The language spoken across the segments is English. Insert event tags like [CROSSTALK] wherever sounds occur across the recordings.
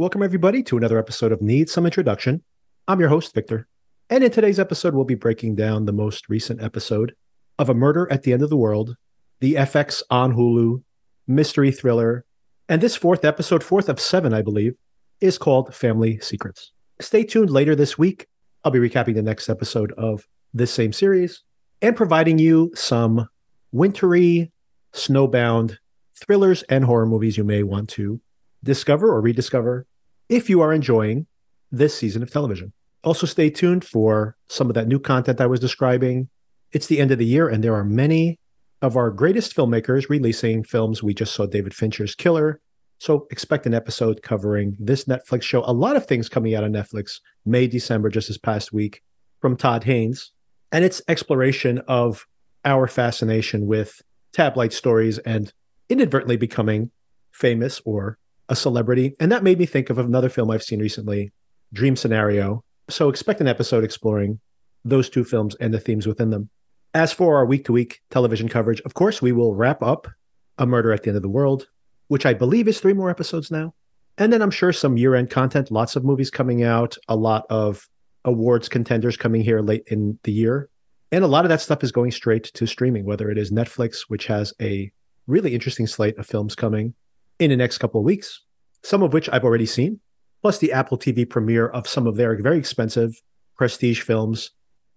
Welcome, everybody, to another episode of Need Some Introduction. I'm your host, Victor. And in today's episode, we'll be breaking down the most recent episode of A Murder at the End of the World, the FX on Hulu mystery thriller. And this fourth episode, fourth of seven, I believe, is called Family Secrets. Stay tuned later this week. I'll be recapping the next episode of this same series and providing you some wintry, snowbound thrillers and horror movies you may want to discover or rediscover if you are enjoying this season of television. Also, stay tuned for some of that new content I was describing. It's the end of the year, and there are many of our greatest filmmakers releasing films. We just saw David Fincher's Killer. So, expect an episode covering this Netflix show. A lot of things coming out on Netflix, May, December, just this past week, from Todd Haynes, and its exploration of our fascination with tabloid stories and inadvertently becoming famous or a celebrity. And that made me think of another film I've seen recently, Dream Scenario. So expect an episode exploring those two films and the themes within them. As for our week to week television coverage, of course, we will wrap up A Murder at the End of the World, which I believe is three more episodes now. And then I'm sure some year end content, lots of movies coming out, a lot of awards contenders coming here late in the year. And a lot of that stuff is going straight to streaming, whether it is Netflix, which has a really interesting slate of films coming, in the next couple of weeks, some of which I've already seen, plus the Apple TV premiere of some of their very expensive prestige films.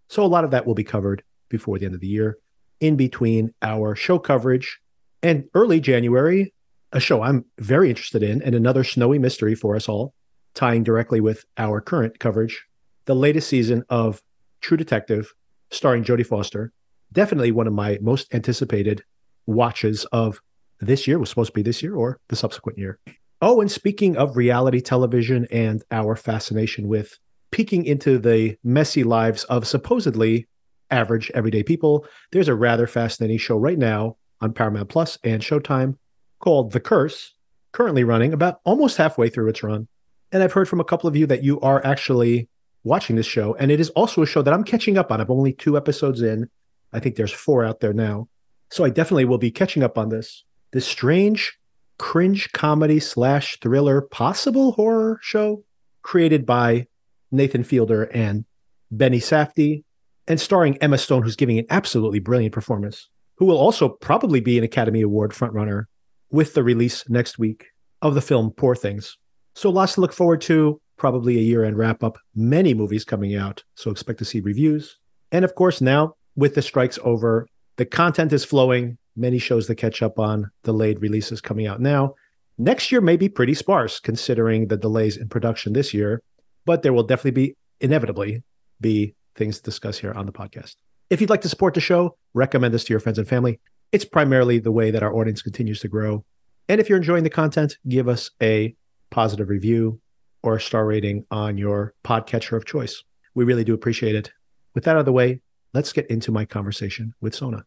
So a lot of that will be covered before the end of the year, in between our show coverage and early January, a show I'm very interested in and another snowy mystery for us all, tying directly with our current coverage, the latest season of True Detective, starring Jodie Foster. Definitely one of my most anticipated watches of this year was supposed to be this year or the subsequent year. Oh, and speaking of reality television and our fascination with peeking into the messy lives of supposedly average everyday people, there's a rather fascinating show right now on Paramount Plus and Showtime called The Curse, currently running about almost halfway through its run. And I've heard from a couple of you that you are actually watching this show. And it is also a show that I'm catching up on. I'm only two episodes in. I think there's four out there now. So I definitely will be catching up on this this strange cringe comedy slash thriller possible horror show created by Nathan Fielder and Benny Safdie and starring Emma Stone, who's giving an absolutely brilliant performance, who will also probably be an Academy Award frontrunner with the release next week of the film Poor Things. So lots to look forward to, probably a year end wrap up, many movies coming out. So expect to see reviews. And of course, now with the strikes over, the content is flowing many shows that catch up on delayed releases coming out now. Next year may be pretty sparse considering the delays in production this year, but there will definitely be inevitably be things to discuss here on the podcast. If you'd like to support the show, recommend this to your friends and family. It's primarily the way that our audience continues to grow. And if you're enjoying the content, give us a positive review or a star rating on your podcatcher of choice. We really do appreciate it. With that out of the way, let's get into my conversation with Sona.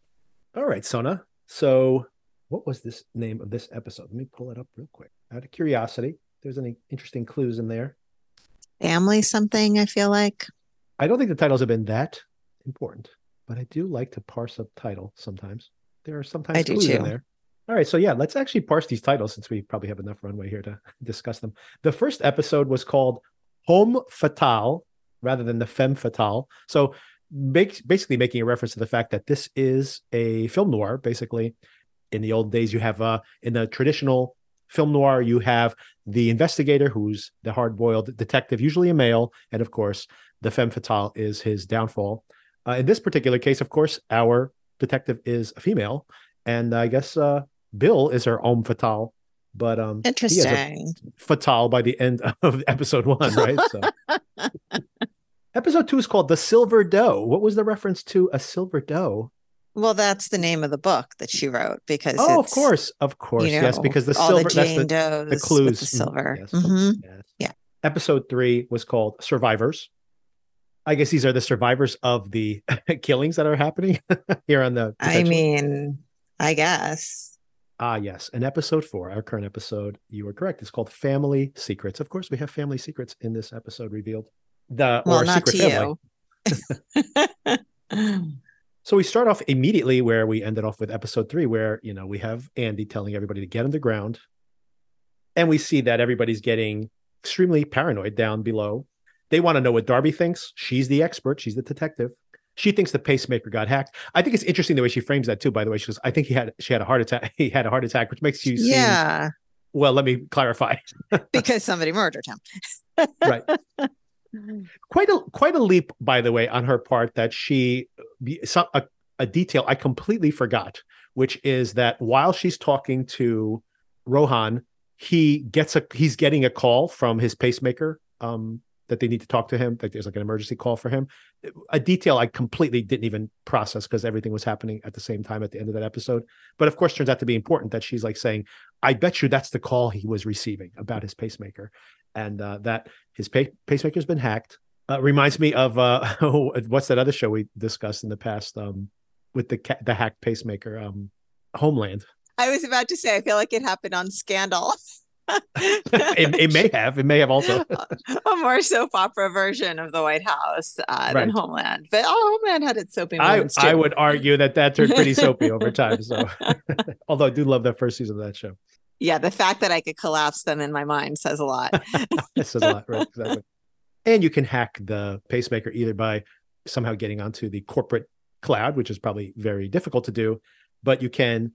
All right, Sona, so, what was this name of this episode? Let me pull it up real quick. Out of curiosity, there's any interesting clues in there. Family something, I feel like. I don't think the titles have been that important, but I do like to parse a title sometimes. There are sometimes I do clues too. in there. All right, so yeah, let's actually parse these titles since we probably have enough runway here to [LAUGHS] discuss them. The first episode was called Home Fatale rather than the Femme Fatale. So make, basically making a reference to the fact that this is a film noir. Basically, in the old days, you have uh, in the traditional film noir, you have the investigator who's the hard-boiled detective, usually a male, and of course, the femme fatale is his downfall. Uh, in this particular case, of course, our detective is a female, and I guess uh, Bill is her homme fatale. But um, interesting fatale by the end [LAUGHS] of episode one, right? So. [LAUGHS] Episode two is called The Silver Doe. What was the reference to a silver doe? Well, that's the name of the book that she wrote because oh, of course, of course, you know, yes, because the silver the that's the, the clues, the silver. Yes, mm-hmm. yes. Yeah. Episode three was called Survivors. I guess these are the survivors of the [LAUGHS] killings that are happening [LAUGHS] here on the. I mean, I guess. Ah, yes. And episode four, our current episode, you were correct. It's called Family Secrets. Of course, we have family secrets in this episode revealed the well, or not secret to family. so we start off immediately where we ended off with episode three, where you know we have Andy telling everybody to get underground, and we see that everybody's getting extremely paranoid down below. They want to know what Darby thinks. She's the expert. She's the detective. She thinks the pacemaker got hacked. I think it's interesting the way she frames that too. By the way, she goes, "I think he had she had a heart attack. [LAUGHS] He had a heart attack," which makes you seem, Yeah, well. Let me clarify. [LAUGHS] because somebody murdered him. right. [LAUGHS] Quite a quite a leap, by the way, on her part that she some a, a detail I completely forgot, which is that while she's talking to Rohan, he gets a he's getting a call from his pacemaker um, that they need to talk to him. Like there's like an emergency call for him. A detail I completely didn't even process because everything was happening at the same time at the end of that episode. But of course, turns out to be important that she's like saying, "I bet you that's the call he was receiving about his pacemaker, and uh, that his pa- pacemaker's been hacked." Uh, reminds me of uh, [LAUGHS] what's that other show we discussed in the past um, with the ca- the hacked pacemaker, um, Homeland. I was about to say, I feel like it happened on Scandal. [LAUGHS] it, it, may have. It may have also a more soap opera version of the White House uh, right. than Homeland. But oh, Homeland had its soapy moments I, too. I would argue that that turned pretty soapy over time. So, [LAUGHS] although I do love that first season of that show. Yeah, the fact that I could collapse them in my mind says a lot. [LAUGHS] it says a lot, right? Exactly. And you can hack the pacemaker either by somehow getting onto the corporate cloud, which is probably very difficult to do, but you can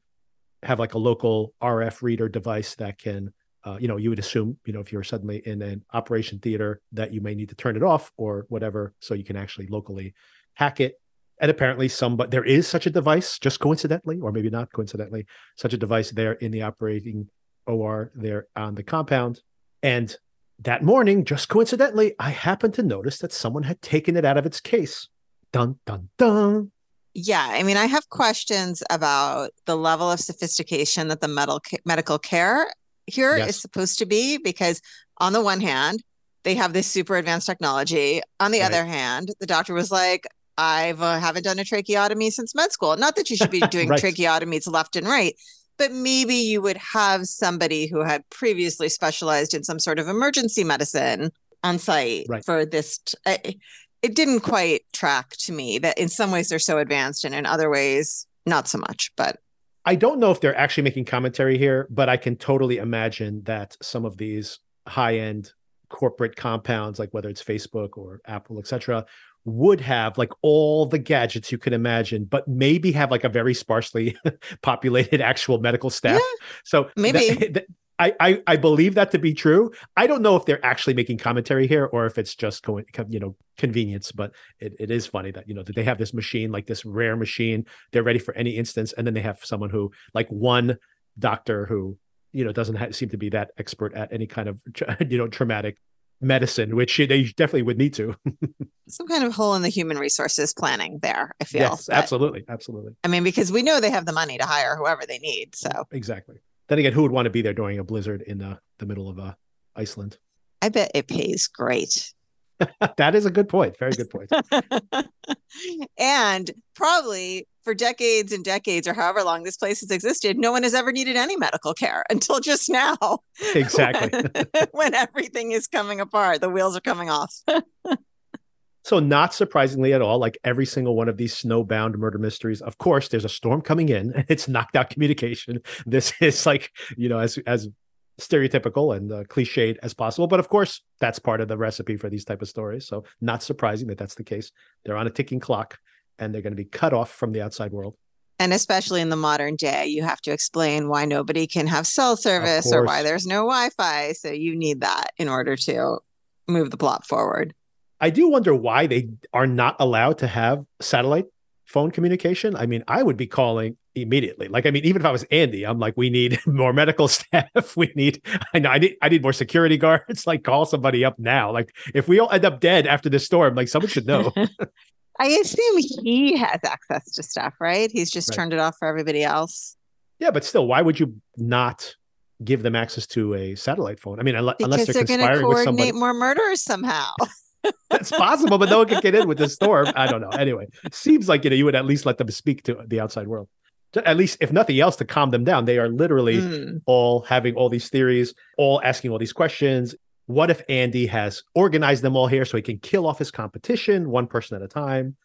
have like a local RF reader device that can, uh, you know, you would assume, you know, if you're suddenly in an operation theater that you may need to turn it off or whatever, so you can actually locally hack it. And apparently, some, but there is such a device, just coincidentally, or maybe not coincidentally, such a device there in the operating OR there on the compound. And that morning, just coincidentally, I happened to notice that someone had taken it out of its case. Dun, dun, dun yeah i mean i have questions about the level of sophistication that the medical medical care here yes. is supposed to be because on the one hand they have this super advanced technology on the right. other hand the doctor was like i've uh, haven't done a tracheotomy since med school not that you should be [LAUGHS] doing right. tracheotomies left and right but maybe you would have somebody who had previously specialized in some sort of emergency medicine on site right. for this t- it didn't quite track to me that in some ways they're so advanced and in other ways not so much but i don't know if they're actually making commentary here but i can totally imagine that some of these high end corporate compounds like whether it's facebook or apple etc would have like all the gadgets you can imagine, but maybe have like a very sparsely [LAUGHS] populated actual medical staff. Yeah, so maybe that, [LAUGHS] that, I, I, I believe that to be true. I don't know if they're actually making commentary here or if it's just co- you know convenience, but it, it is funny that you know that they have this machine like this rare machine. They're ready for any instance, and then they have someone who like one doctor who you know doesn't have, seem to be that expert at any kind of [LAUGHS] you know traumatic medicine, which they definitely would need to. [LAUGHS] Some kind of hole in the human resources planning there. I feel. Yes, but, absolutely, absolutely. I mean, because we know they have the money to hire whoever they need. So exactly. Then again, who would want to be there during a blizzard in the, the middle of uh, Iceland? I bet it pays great. [LAUGHS] that is a good point. Very good point. [LAUGHS] and probably for decades and decades, or however long this place has existed, no one has ever needed any medical care [LAUGHS] until just now. Exactly. when, when everything is coming apart, the wheels are coming off. So, not surprisingly at all, like every single one of these snowbound murder mysteries, of course, there's a storm coming in. It's knocked out communication. This is like, you know, as as stereotypical and uh, cliched as possible. But of course, that's part of the recipe for these type of stories. So, not surprising that that's the case. They're on a ticking clock, and they're going to be cut off from the outside world. And especially in the modern day, you have to explain why nobody can have cell service or why there's no Wi-Fi. So you need that in order to move the plot forward. I do wonder why they are not allowed to have satellite phone communication. I mean, I would be calling immediately. Like, I mean, even if I was Andy, I'm like, we need [LAUGHS] more medical [LAUGHS] staff. We need, I know, I need, I need more security guards. [LAUGHS] Like, call somebody up now. Like, if we all end up dead after this storm, like, someone should know. I assume he has access to stuff, right? He's just right. turned it off for everybody else. Yeah, but still, why would you not give them access to a satellite phone? I mean, unless, because they're, they're going to coordinate more murders somehow. That's possible, but no one can get in with this storm. I don't know. Anyway, seems like you know you would at least let them speak to the outside world. At least, if nothing else, to calm them down. They are literally mm. all having all these theories, all asking all these questions. What if Andy has organized them all here so he can kill off his competition one person at a time?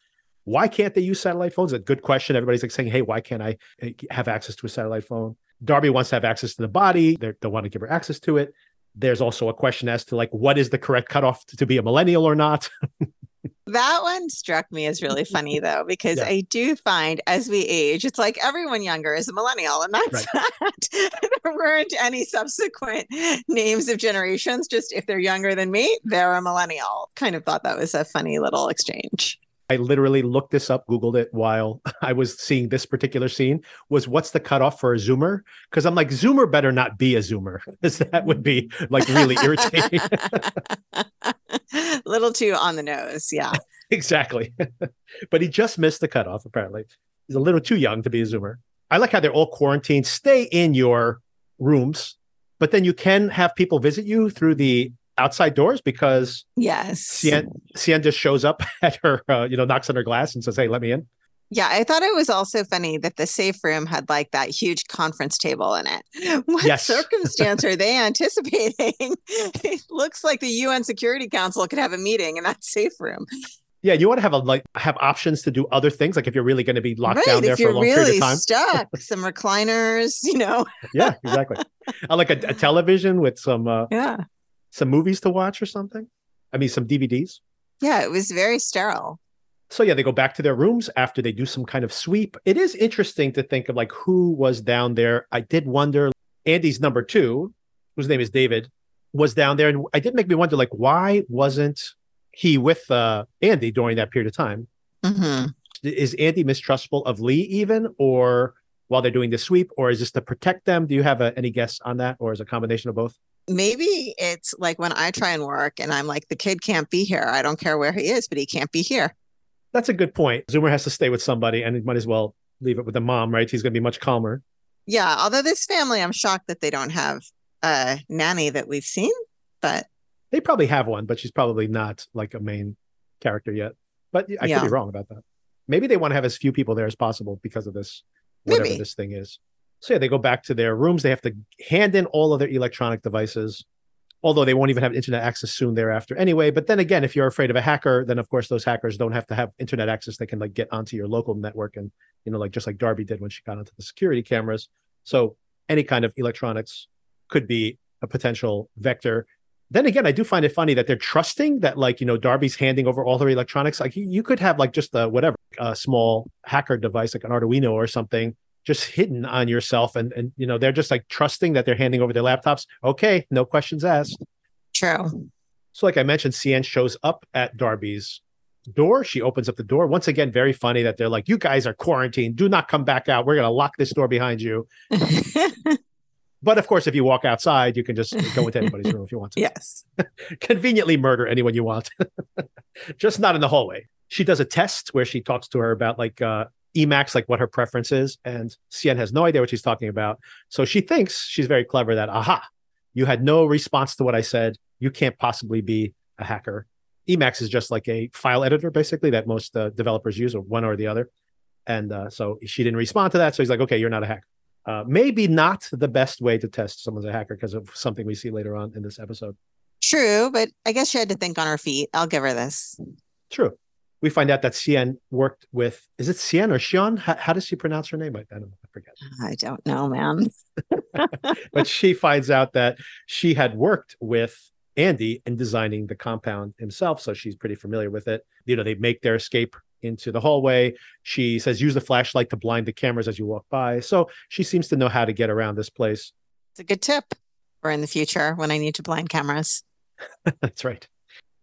Why can't they use satellite phones? A good question. Everybody's like saying, "Hey, why can't I eh, have access to a satellite phone?" Darby wants to have access to the body. They're, they want to give her access to it There's also a question as to like what is the correct cutoff to, to be a millennial or not. [LAUGHS] that one struck me as really funny [LAUGHS] though, because yeah. I do find as we age, it's like everyone younger is a millennial, and that's right. that. [LAUGHS] there weren't any subsequent names of generations. Just if they're younger than me, they're a millennial. Kind of thought that was a funny little exchange. I literally looked this up, Googled it while [LAUGHS] I was seeing this particular scene. Was what's the cutoff for a Zoomer? Because I'm like, Zoomer better not be a Zoomer, because that would be like really [LAUGHS] irritating. [LAUGHS] little too on the nose, yeah. exactly. but he just missed the cutoff. Apparently, he's a little too young to be a Zoomer. I like how they're all quarantined. Stay in your rooms, but then you can have people visit you through the outside doors because yes, Sian, Sian just shows up [LAUGHS] at her, uh, you know, knocks on her glass and says, "Hey, let me in." Yeah, I thought it was also funny that the safe room had like that huge conference table in it. [LAUGHS] What yes. circumstance [LAUGHS] are they anticipating? it looks like the UN Security Council could have a meeting in that safe room. Yeah, you want to have a like have options to do other things, like if you're really going to be locked right, down there for a long really period of time. Stuck, some recliners, you know. yeah, exactly. I like a, a television with some uh, yeah some movies to watch or something? I mean, some DVDs? Yeah, it was very sterile. So yeah, they go back to their rooms after they do some kind of sweep. It is interesting to think of like who was down there. I did wonder Andy's number two, whose name is David, was down there. And I did make me wonder, like, why wasn't he with uh, Andy during that period of time? Mm-hmm. Is Andy mistrustful of Lee even, or while they're doing the sweep, or is this to protect them? Do you have a, any guess on that, or is a combination of both? Maybe it's like when I try and work and I'm like, the kid can't be here. I don't care where he is, but he can't be here. That's a good point. Zoomer has to stay with somebody and he might as well leave it with the mom, right? He's going to be much calmer. Yeah. Although this family, I'm shocked that they don't have a nanny that we've seen, but they probably have one, but she's probably not like a main character yet. But I yeah. could be wrong about that. Maybe they want to have as few people there as possible because of this, whatever Maybe. this thing is. So yeah, they go back to their rooms. They have to hand in all of their electronic devices, although they won't even have internet access soon thereafter anyway. But then again, if you're afraid of a hacker, then of course those hackers don't have to have internet access. They can like get onto your local network and you know, like just like Darby did when she got onto the security cameras. So any kind of electronics could be a potential vector. Then again, I do find it funny that they're trusting that, like, you know, Darby's handing over all her electronics. Like, you, you could have, like, just a whatever, a small hacker device, like an Arduino or something, just hidden on yourself and and you know they're just like trusting that they're handing over their laptops. Okay no questions asked. True. So like i mentioned sian shows up at darby's door. She opens up the door. Once again very funny that they're like you guys are quarantined. Do not come back out. We're going to lock this door behind you. [LAUGHS] But of course if you walk outside you can just go into anybody's room if you want to. Yes. [LAUGHS] Conveniently murder anyone you want. [LAUGHS] Just not in the hallway. She does a test where she talks to her about like uh, Emacs like what her preference is, and Sian has no idea what she's talking about. So she thinks she's very clever that, aha, you had no response to what I said. You can't possibly be a hacker. Emacs is just like a file editor, basically, that most uh, developers use, or one or the other. And uh, so she didn't respond to that. So he's like, okay, you're not a hacker. Uh, maybe not the best way to test someone's a hacker because of something we see later on in this episode. True, but I guess she had to think on her feet. I'll give her this. True we find out that Cien worked with is it Cien or Xion? How, how does she pronounce her name? I, I, I forget. I don't know, man. [LAUGHS] but she finds out that she had worked with Andy in designing the compound himself, so she's pretty familiar with it. You know, they make their escape into the hallway. She says, use the flashlight to blind the cameras as you walk by. So she seems to know how to get around this place. It's a good tip for in the future when I need to blind cameras. [LAUGHS] That's right.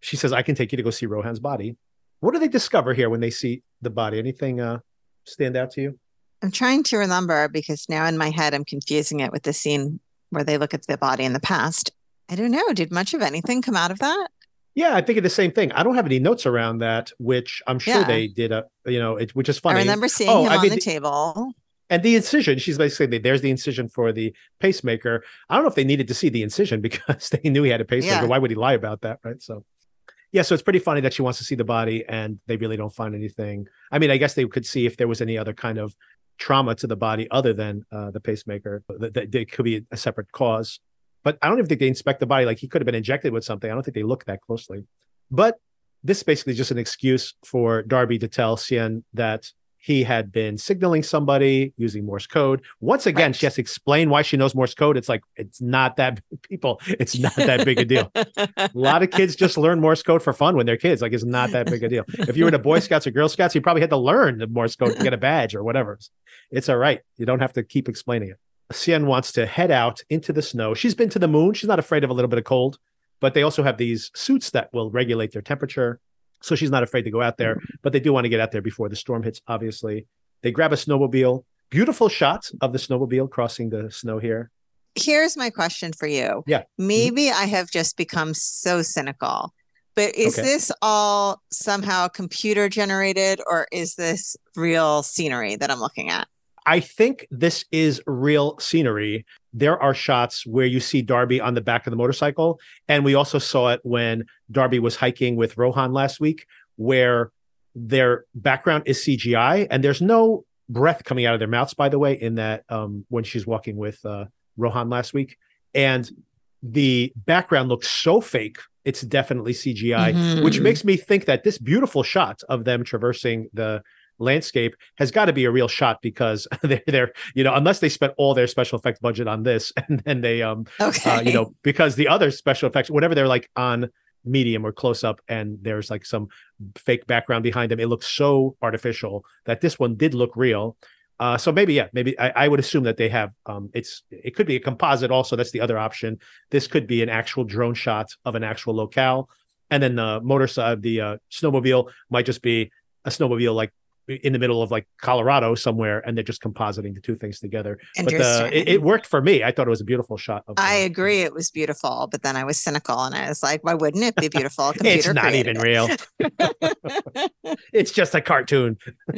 She says, I can take you to go see Rohan's body. What do they discover here when they see the body? Anything uh, stand out to you? I'm trying to remember because now in my head I'm confusing it with the scene where they look at the body in the past. I don't know. Did much of anything come out of that? Yeah, I think of the same thing. I don't have any notes around that, which I'm sure yeah. they did. A you know, it, which is funny. I remember seeing oh, him I on mean, the table. And the incision, she's basically there's the incision for the pacemaker. I don't know if they needed to see the incision [LAUGHS] because they knew he had a pacemaker. Yeah. Why would he lie about that, right? So yeah, so it's pretty funny that she wants to see the body and they really don't find anything. I mean, I guess they could see if there was any other kind of trauma to the body other than uh, the pacemaker. That, that could be a separate cause. But I don't even think they inspect the body. Like he could have been injected with something. I don't think they look that closely. But this is basically just an excuse for Darby to tell Sian that he had been signaling somebody using Morse code. Once again, right. she has to explain why she knows Morse code. It's like it's not that [LAUGHS] people, it's not that big a deal. a lot of kids just learn Morse code for fun when they're kids. Like it's not that big a deal. If you were in a Boy Scouts or Girl Scouts, you probably had to learn the Morse code to get a badge or whatever. It's all right. You don't have to keep explaining it. Sian wants to head out into the snow. She's been to the moon. She's not afraid of a little bit of cold, but they also have these suits that will regulate their temperature. So she's not afraid to go out there, but they do want to get out there before the storm hits, obviously. They grab a snowmobile. Beautiful shot of the snowmobile crossing the snow here. Here's my question for you. Yeah. Maybe mm-hmm. I have just become so cynical, but is okay. this all somehow computer generated or is this real scenery that I'm looking at? I think this is real scenery. There are shots where you see Darby on the back of the motorcycle. And we also saw it when Darby was hiking with Rohan last week, where their background is CGI and there's no breath coming out of their mouths, by the way, in that um, when she's walking with uh, Rohan last week. And the background looks so fake. It's definitely CGI, mm-hmm. which makes me think that this beautiful shot of them traversing the landscape has got to be a real shot because [LAUGHS] they're, they're you know unless they spent all their special effects budget on this [LAUGHS] and then they um okay. Uh, you know because the other special effects whatever they're like on medium or close up and there's like some fake background behind them it looks so artificial that this one did look real. Uh, so maybe yeah maybe I, I, would assume that they have um, it's it could be a composite also that's the other option. This could be an actual drone shot of an actual locale. And then the motor side the uh, snowmobile might just be a snowmobile like in the middle of like Colorado somewhere, and they're just compositing the two things together. But uh, it, it, worked for me. I thought it was a beautiful shot. Of, I agree, it was beautiful. But then I was cynical, and I was like, "Why wouldn't it be beautiful?" [LAUGHS] it's not even it. real. [LAUGHS] it's just a cartoon. [LAUGHS]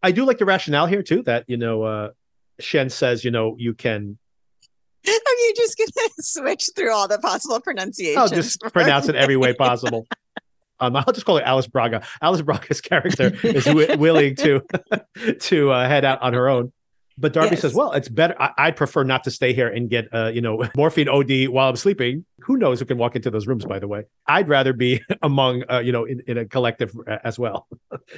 I do like the rationale here too. That you know, uh, Shen says, you know, you can are you just gonna switch through all the possible pronunciations? I'll just pronounce it every way possible. Um, [LAUGHS] I'll just call it Alice Braga. Alice Braga's character is w- willing to [LAUGHS] to uh, head out on her own. But Darby yes. says, "Well, it's better. I- would prefer not to stay here and get, uh, you know, [LAUGHS] morphine OD while I'm sleeping. Who knows who can walk into those rooms? By the way, I'd rather be among, uh, you know, in, in a collective uh, as well,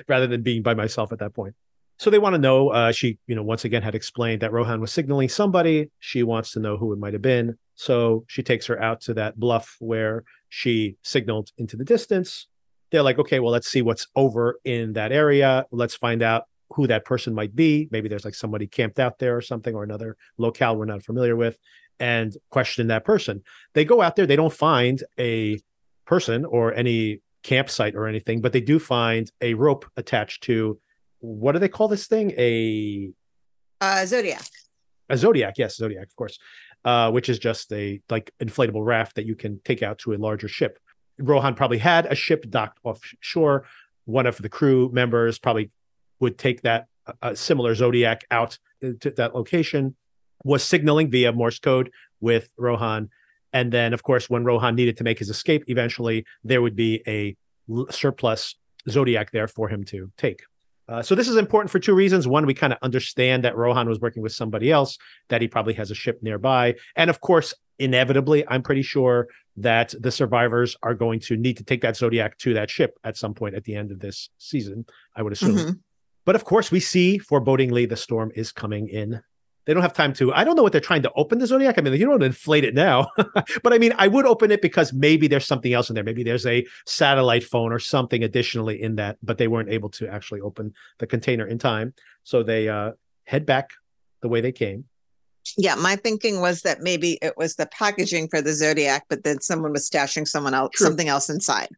rather than being by myself at that point." So they want to know. Uh, she, you know, once again had explained that Rohan was signaling somebody. She wants to know who it might have been. So she takes her out to that bluff where she signaled into the distance they're like, okay, well, let's see what's over in that area. Let's find out who that person might be. Maybe there's like somebody camped out there or something, or another locale we're not familiar with, and question that person. They go out there, they don't find a person or any campsite or anything, but they do find a rope attached to what do they call this thing? A uh, zodiac. A zodiac, yes, zodiac, of course, uh, which is just a like inflatable raft that you can take out to a larger ship. Rohan probably had a ship docked offshore. One of the crew members probably would take that similar Zodiac out to that location, was signaling via Morse code with Rohan. And then, of course, when Rohan needed to make his escape, eventually there would be a surplus Zodiac there for him to take. Uh, so this is important for two reasons. One, we kind of understand that Rohan was working with somebody else, that he probably has a ship nearby, and of course, inevitably, I'm pretty sure that the survivors are going to need to take that Zodiac to that ship at some point at the end of this season. I would assume. Mm-hmm. But of course, we see forebodingly the storm is coming in they don't have time to. I don't know what they're trying to open the Zodiac. I mean, you don't inflate it now, [LAUGHS] but I mean, I would open it because maybe there's something else in there. Maybe there's a satellite phone or something additionally in that, but they weren't able to actually open the container in time. So they uh, head back the way they came. Yeah, my thinking was that maybe it was the packaging for the Zodiac, but then someone was stashing someone else, True. something else inside.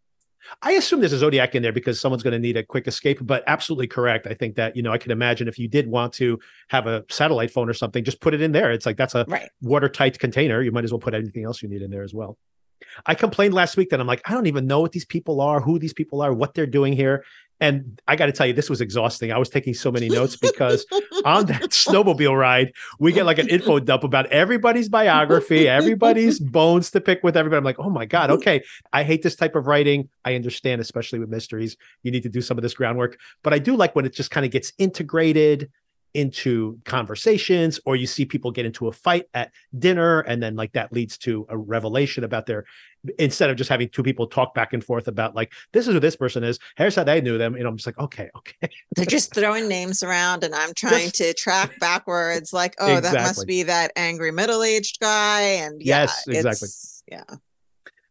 I assume there's a Zodiac in there because someone's going to need a quick escape, but absolutely correct. I think that, you know, I can imagine if you did want to have a satellite phone or something, just put it in there. It's like that's a right. watertight container. You might as well put anything else you need in there as well. I complained last week that I'm like, I don't even know what these people are, who these people are, what they're doing here. And I got to tell you, this was exhausting. I was taking so many notes because [LAUGHS] on that snowmobile ride, we get like an info dump about everybody's biography, everybody's bones to pick with everybody. I'm like, oh my God, okay. I hate this type of writing. I understand, especially with mysteries. You need to do some of this groundwork. But I do like when it just kind of gets integrated into conversations or you see people get into a fight at dinner and then like that leads to a revelation about their instead of just having two people talk back and forth about like this is who this person is. Here's how they knew them. You know i'm just like okay okay. They're just throwing names around and i'm trying just, to track backwards like oh exactly. that must be that angry middle-aged guy and yeah, yes exactly. yeah.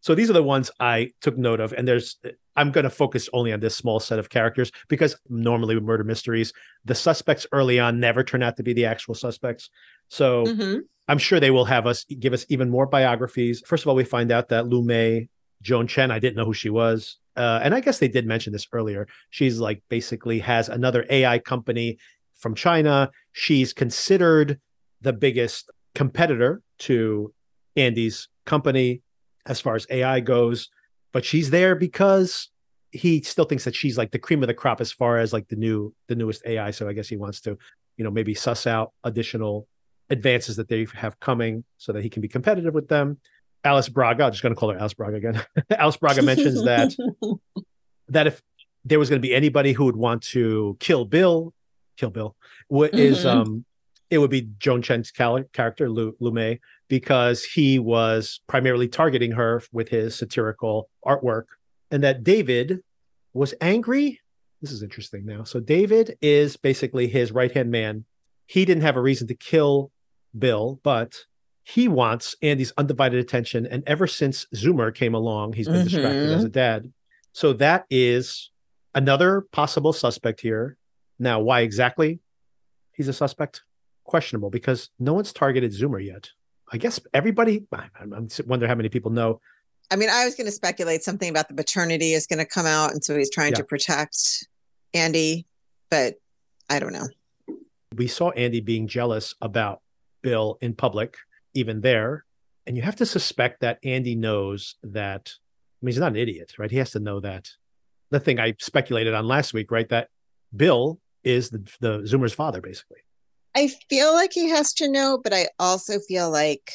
So these are the ones I took note of, and there's I'm going to focus only on this small set of characters because normally with murder mysteries, the suspects early on never turn out to be the actual suspects. So mm-hmm. I'm sure they will have us give us even more biographies. First of all, we find out that Lu Mei, Joan Chen, I didn't know who she was. Uh, and I guess they did mention this earlier. She's like basically has another AI company from China. She's considered the biggest competitor to Andy's company as far as AI goes, but she's there because he still thinks that she's like the cream of the crop as far as like the new the newest AI. So I guess he wants to, you know, maybe suss out additional advances that they have coming so that he can be competitive with them. Alice Braga, I'm just going to call her Alice Braga again. [LAUGHS] Alice Braga mentions that [LAUGHS] that if there was going to be anybody who would want to kill Bill, kill Bill, what mm-hmm. is um it would be Joan Chen's character, Lu, Lu Mei, because he was primarily targeting her with his satirical artwork. And that David was angry. This is interesting now. So, David is basically his right hand man. He didn't have a reason to kill Bill, but he wants Andy's undivided attention. And ever since Zoomer came along, he's been mm-hmm. distracted as a dad. So, that is another possible suspect here. Now, why exactly he's a suspect? questionable because no one's targeted Zoomer yet. I guess everybody. I'm wonder how many people know. I mean, I was going to speculate something about the paternity is going to come out, and so he's trying yeah. to protect Andy, but I don't know. We saw Andy being jealous about Bill in public, even there, and you have to suspect that Andy knows that. I mean, he's not an idiot, right? He has to know that. The thing I speculated on last week, right? That Bill is the, the Zoomer's father, basically. I feel like he has to know, but I also feel like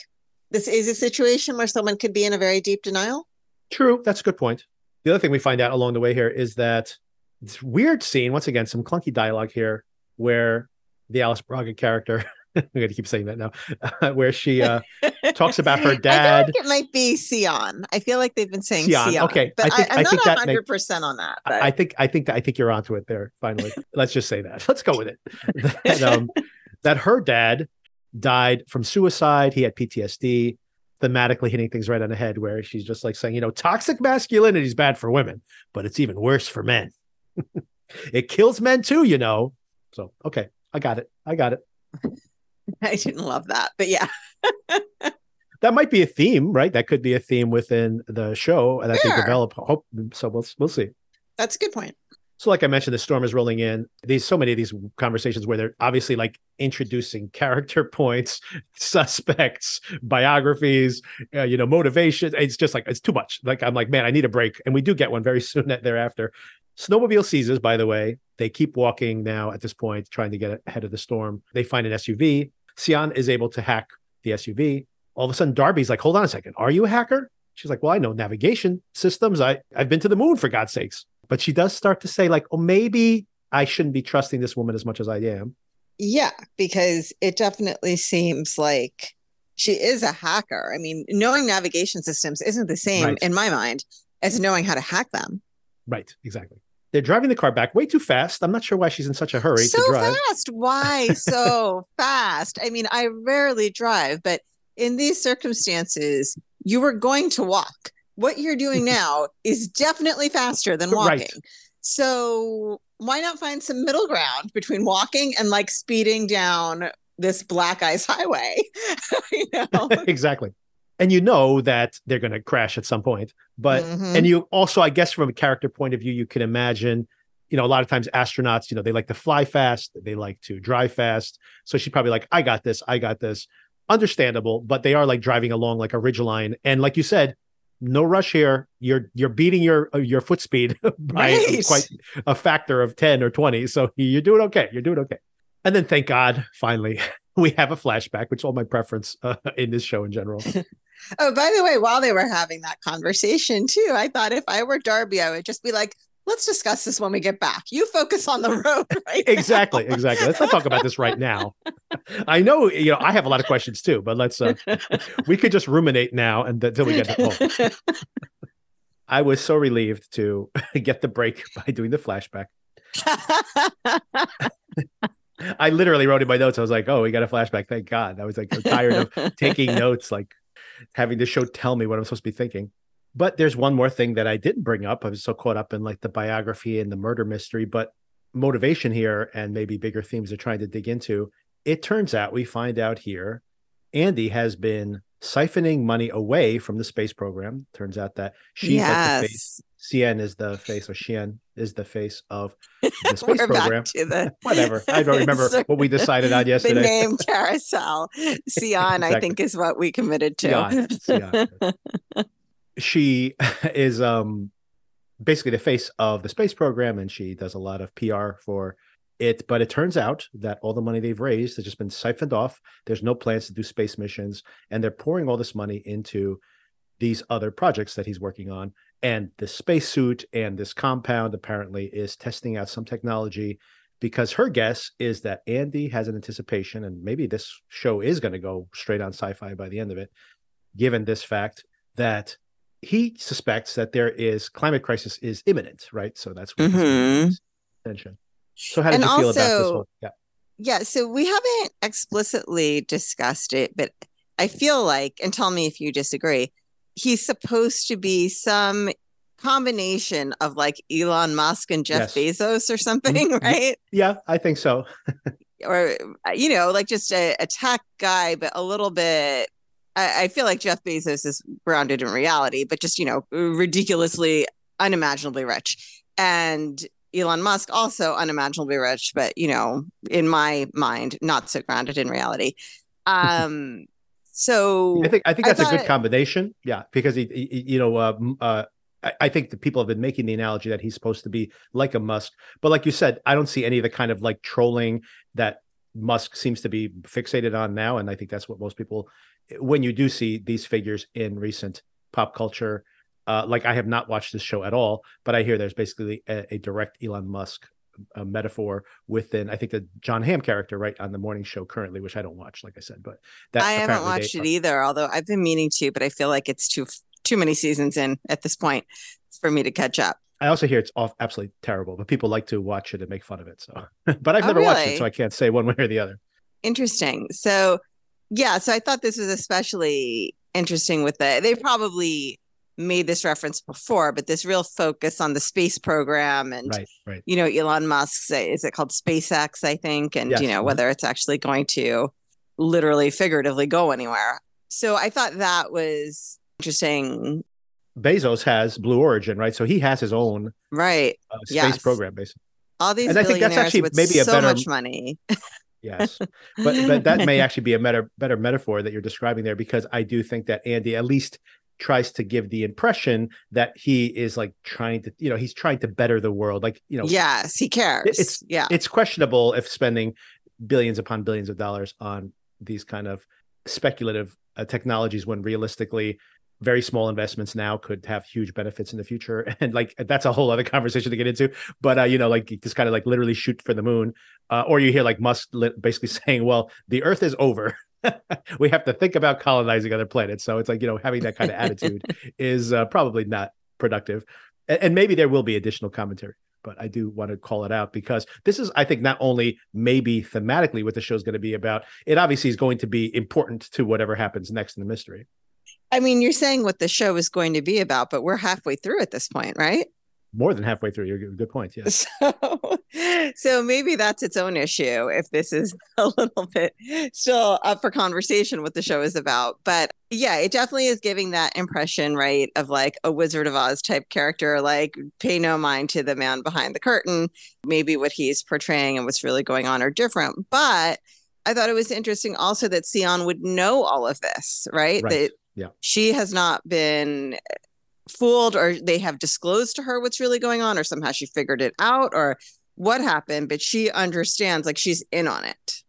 this is a situation where someone could be in a very deep denial. True. That's a good point. The other thing we find out along the way here is that this weird scene, once again, some clunky dialogue here where the Alice Braga character, [LAUGHS] I'm going to keep saying that now, [LAUGHS] where she uh, talks about her [LAUGHS] dad. Like it might be Sion. I feel like they've been saying Sion. Sion. Okay. But I think, I, am not 100% makes, on that. But. I think, I think, that, I think you're onto it there, finally. Let's just say that. Let's go with it. um, that her dad died from suicide. He had PTSD, thematically hitting things right on the head, where she's just like saying, you know, toxic masculinity is bad for women, but it's even worse for men. [LAUGHS] it kills men too, you know. So, okay, I got it. I got it. [LAUGHS] I didn't love that, but yeah. [LAUGHS] that might be a theme, right? That could be a theme within the show that sure. they develop. Hope so. We'll we'll see. That's a good point. So, like I mentioned, the storm is rolling in. These so many of these conversations where they're obviously like introducing [LAUGHS] character points, suspects, biographies, uh, you know, motivation. It's just like it's too much. Like I'm like, man, I need a break, and we do get one very [LAUGHS] soon thereafter. Snowmobile seizes, by the way. They keep walking now at this point, trying to get ahead of the storm. They find an SUV. Sian is able to hack the SUV. All of a sudden, Darby's like, hold on a second. Are you a hacker? She's like, well, I know navigation systems. I, I've been to the moon for God's sakes. But she does start to say, like, oh, maybe I shouldn't be trusting this woman as much as I am. Yeah, because it definitely seems like she is a hacker. I mean, knowing navigation systems isn't the same right. in my mind as knowing how to hack them. Right, exactly. They're driving the car back way too fast. I'm not sure why she's in such a hurry so to drive. fast. Why [LAUGHS] so fast? I mean, I rarely drive, but in these circumstances, you were going to walk what you're doing now is definitely faster than walking. Right. So why not find some middle ground between walking and like speeding down this black ice highway? [LAUGHS] you [LAUGHS] know? exactly. And you know that they're going to crash at some point. But, mm-hmm. and you also, I guess, from a character point of view, you can imagine, you know, a lot of times astronauts, you know, they like to fly fast, they like to drive fast. So she's probably like, I got this, I got this. Understandable, but they are like driving along like a ridge line. And like you said, no rush here. You're you're beating your uh, your foot speed [LAUGHS] by right. quite a factor of 10 or 20. So you're doing okay. You're doing okay. And then thank God, finally, [LAUGHS] we have a flashback, which is all my preference uh, [LAUGHS] in this show in general. oh, by the way, while they were having that conversation too, I thought if I were Darby, I would just be like, let's discuss this when we get back. You focus on the road, [LAUGHS] right? exactly, exactly. Let's not talk about this right now. [LAUGHS] I know, you know, I have a lot of questions too, but let's uh we could just ruminate now and until we get home. [LAUGHS] I was so relieved to get the break by doing the flashback. I literally wrote in my notes. I was like, "Oh, we got a flashback! Thank God!" I was like, I'm tired of taking notes, like having the show tell me what I'm supposed to be thinking. But there's one more thing that I didn't bring up. I was so caught up in like the biography and the murder mystery, but motivation here and maybe bigger themes they're trying to dig into. It turns out we find out here Andy has been siphoning money away from the space program. Turns out that she's yes. like the face. Cien is the face, or Xian is the face of the [LAUGHS] space program. The... [LAUGHS] Whatever. I don't remember [LAUGHS] what we decided on yesterday. The name carousel. Xian, exactly. I think, is what we committed to. Xian. Xian. She [LAUGHS] is um basically the face of the space program, and she does a lot of PR for it but it turns out that all the money they've raised has just been siphoned off. There's no plans to do space missions and they're pouring all this money into these other projects that he's working on. And the spacesuit and this compound apparently is testing out some technology because her guess is that Andy has an anticipation and maybe this show is going to go straight on sci-fi by the end of it given this fact that he suspects that there is climate crisis is imminent right so that's what mm-hmm. attention so how did and you feel also, about this whole? Yeah. Yeah. So we haven't explicitly discussed it, but I feel like, and tell me if you disagree, he's supposed to be some combination of like Elon Musk and Jeff yes. Bezos or something, [LAUGHS] mm-hmm. right? Yeah, I think so. or uh, you know, like just a, a tech guy, but a little bit. I, I feel like Jeff Bezos is grounded in reality, but just you know, ridiculously, unimaginably rich. And Elon Musk also unimaginably rich, but you know, in my mind, not so grounded in reality. Um, [LAUGHS] so I think I think that's I a good combination. Yeah, because he, he you know, uh, uh, I, I think the people have been making the analogy that he's supposed to be like a Musk, but like you said, I don't see any of the kind of like trolling that Musk seems to be fixated on now, and I think that's what most people, when you do see these figures in recent pop culture uh, like I have not watched this show at all, but I hear there's basically a, a direct Elon Musk uh, metaphor within. I think the Jon Hamm character, right, on the morning show currently, which I don't watch, like I said, but that I haven't watched it either. Although I've been meaning to, but I feel like it's too too many seasons in at this point for me to catch up. I also hear it's off absolutely terrible, but people like to watch it and make fun of it. So, [LAUGHS] but I've oh, never really? watched it, so I can't say one way or the other. Interesting. So, yeah, so I thought this was especially interesting with the. They probably made this reference before, but this real focus on the space program and right, right. you know Elon Musk's is it called SpaceX I think and yes. you know uh-huh. whether it's actually going to literally figuratively go anywhere. So I thought that was interesting. Bezos has Blue Origin, right? So he has his own right uh, space yes. program, basically. All these and I think that's actually maybe a so better much money. [LAUGHS] yes, but but that may actually be a better better metaphor that you're describing there because I do think that Andy, at least tries to give the impression that he is like trying to you know he's trying to better the world like you know yes he cares it's yeah. it's questionable if spending billions upon billions of dollars on these kind of speculative uh, technologies when realistically very small investments now could have huge benefits in the future [LAUGHS] and like that's a whole other conversation to get into but uh you know like just kind of like literally shoot for the moon uh, or you hear like musk basically [LAUGHS] saying well the earth is over [LAUGHS] we have to think about colonizing other planets. So it's like, you know, having that kind of attitude is uh, probably not productive. And, and maybe there will be additional commentary, but I do want to call it out because this is, I think, not only maybe thematically what the show is going to be about, it obviously is going to be important to whatever happens next in the mystery. I mean, you're saying what the show is going to be about, but we're halfway through at this point, right? more than halfway through. You're good point. Yes. [LAUGHS] So, so maybe that's its own issue if this is [LAUGHS] a little bit still up for conversation what the show is about. But yeah, it definitely is giving that impression, right, of like a Wizard of Oz type character, like pay no mind to the man behind the curtain. Maybe what he's portraying and what's really going on are different. But I thought it was interesting also that Xian would know all of this, right? right. That yeah. she has not been fooled or they have disclosed to her what's really going on or somehow she figured it out or what happened but she understands like she's in on it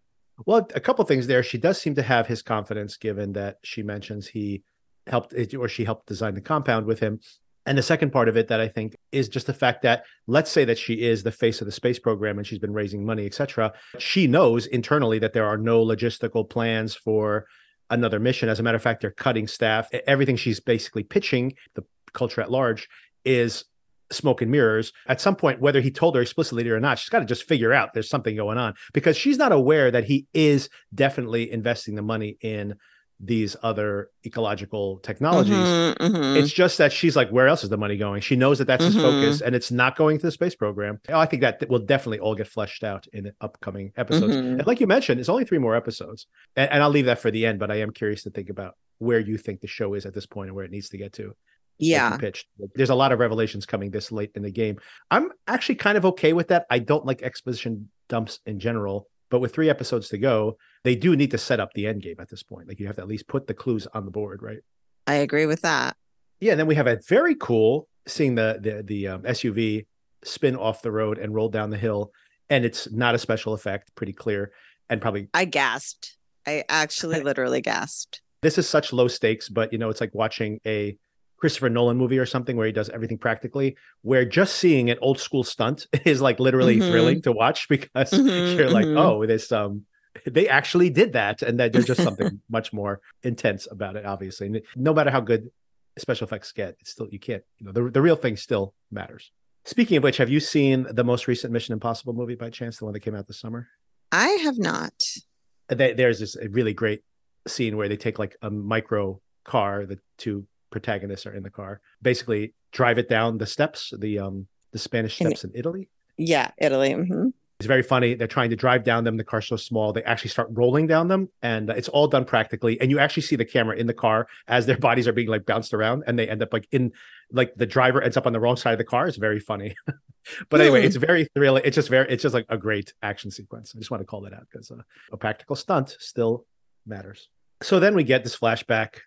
well a couple things there she does seem to have his confidence given that she mentions he helped or she helped design the compound with him And the second part of it that I think is just the fact that let's say that she is the face of the space program and she's been raising money, etc. She knows internally that there are no logistical plans for another mission. As a matter of fact, they're cutting staff. Everything she's basically pitching, the culture at large, is smoke and mirrors. At some point, whether he told her explicitly or not, she's got to just figure out there's something going on because she's not aware that he is definitely investing the money in these other ecological technologies. Mm-hmm, mm-hmm. It's just that she's like, where else is the money going? She knows that that's mm-hmm. his focus and it's not going to the space program. I think that will definitely all get fleshed out in the upcoming episodes. Mm-hmm. And like you mentioned, it's only three more episodes. And, and, I'll leave that for the end, but I am curious to think about where you think the show is at this point and where it needs to get to. Yeah. Pitched. There's a lot of revelations coming this late in the game. I'm actually kind of okay with that. I don't like exposition dumps in general, but with three episodes to go, they do need to set up the end game at this point. Like you have to at least put the clues on the board, right? I agree with that. Yeah, and then we have a very cool seeing the the the um, SUV spin off the road and roll down the hill, and it's not a special effect, pretty clear, and probably I gasped. I actually [LAUGHS] literally gasped. This is such low stakes, but you know, it's like watching a Christopher Nolan movie or something where he does everything practically, where just seeing an old school stunt [LAUGHS] is like literally mm-hmm. thrilling to watch [LAUGHS] because mm-hmm, you're like, mm-hmm. oh, this um they actually did that and that there's just something [LAUGHS] much more intense about it obviously and no matter how good special effects get it's still you can't you know the, the real thing still matters speaking of which have you seen the most recent mission impossible movie by chance the one that came out this summer i have not there's this really great scene where they take like a micro car the two protagonists are in the car basically drive it down the steps the um the spanish steps in, in italy yeah italy mm-hmm. It's very funny. They're trying to drive down them. The car's so small. They actually start rolling down them, and it's all done practically. And you actually see the camera in the car as their [LAUGHS] bodies are being like bounced around, and they end up like in like the driver ends up on the wrong side of the car. It's very funny. [LAUGHS] but anyway, it's very thrilling. It's just very, it's just like a great action sequence. I just want to call that out because uh, a practical stunt still matters. So then we get this flashback.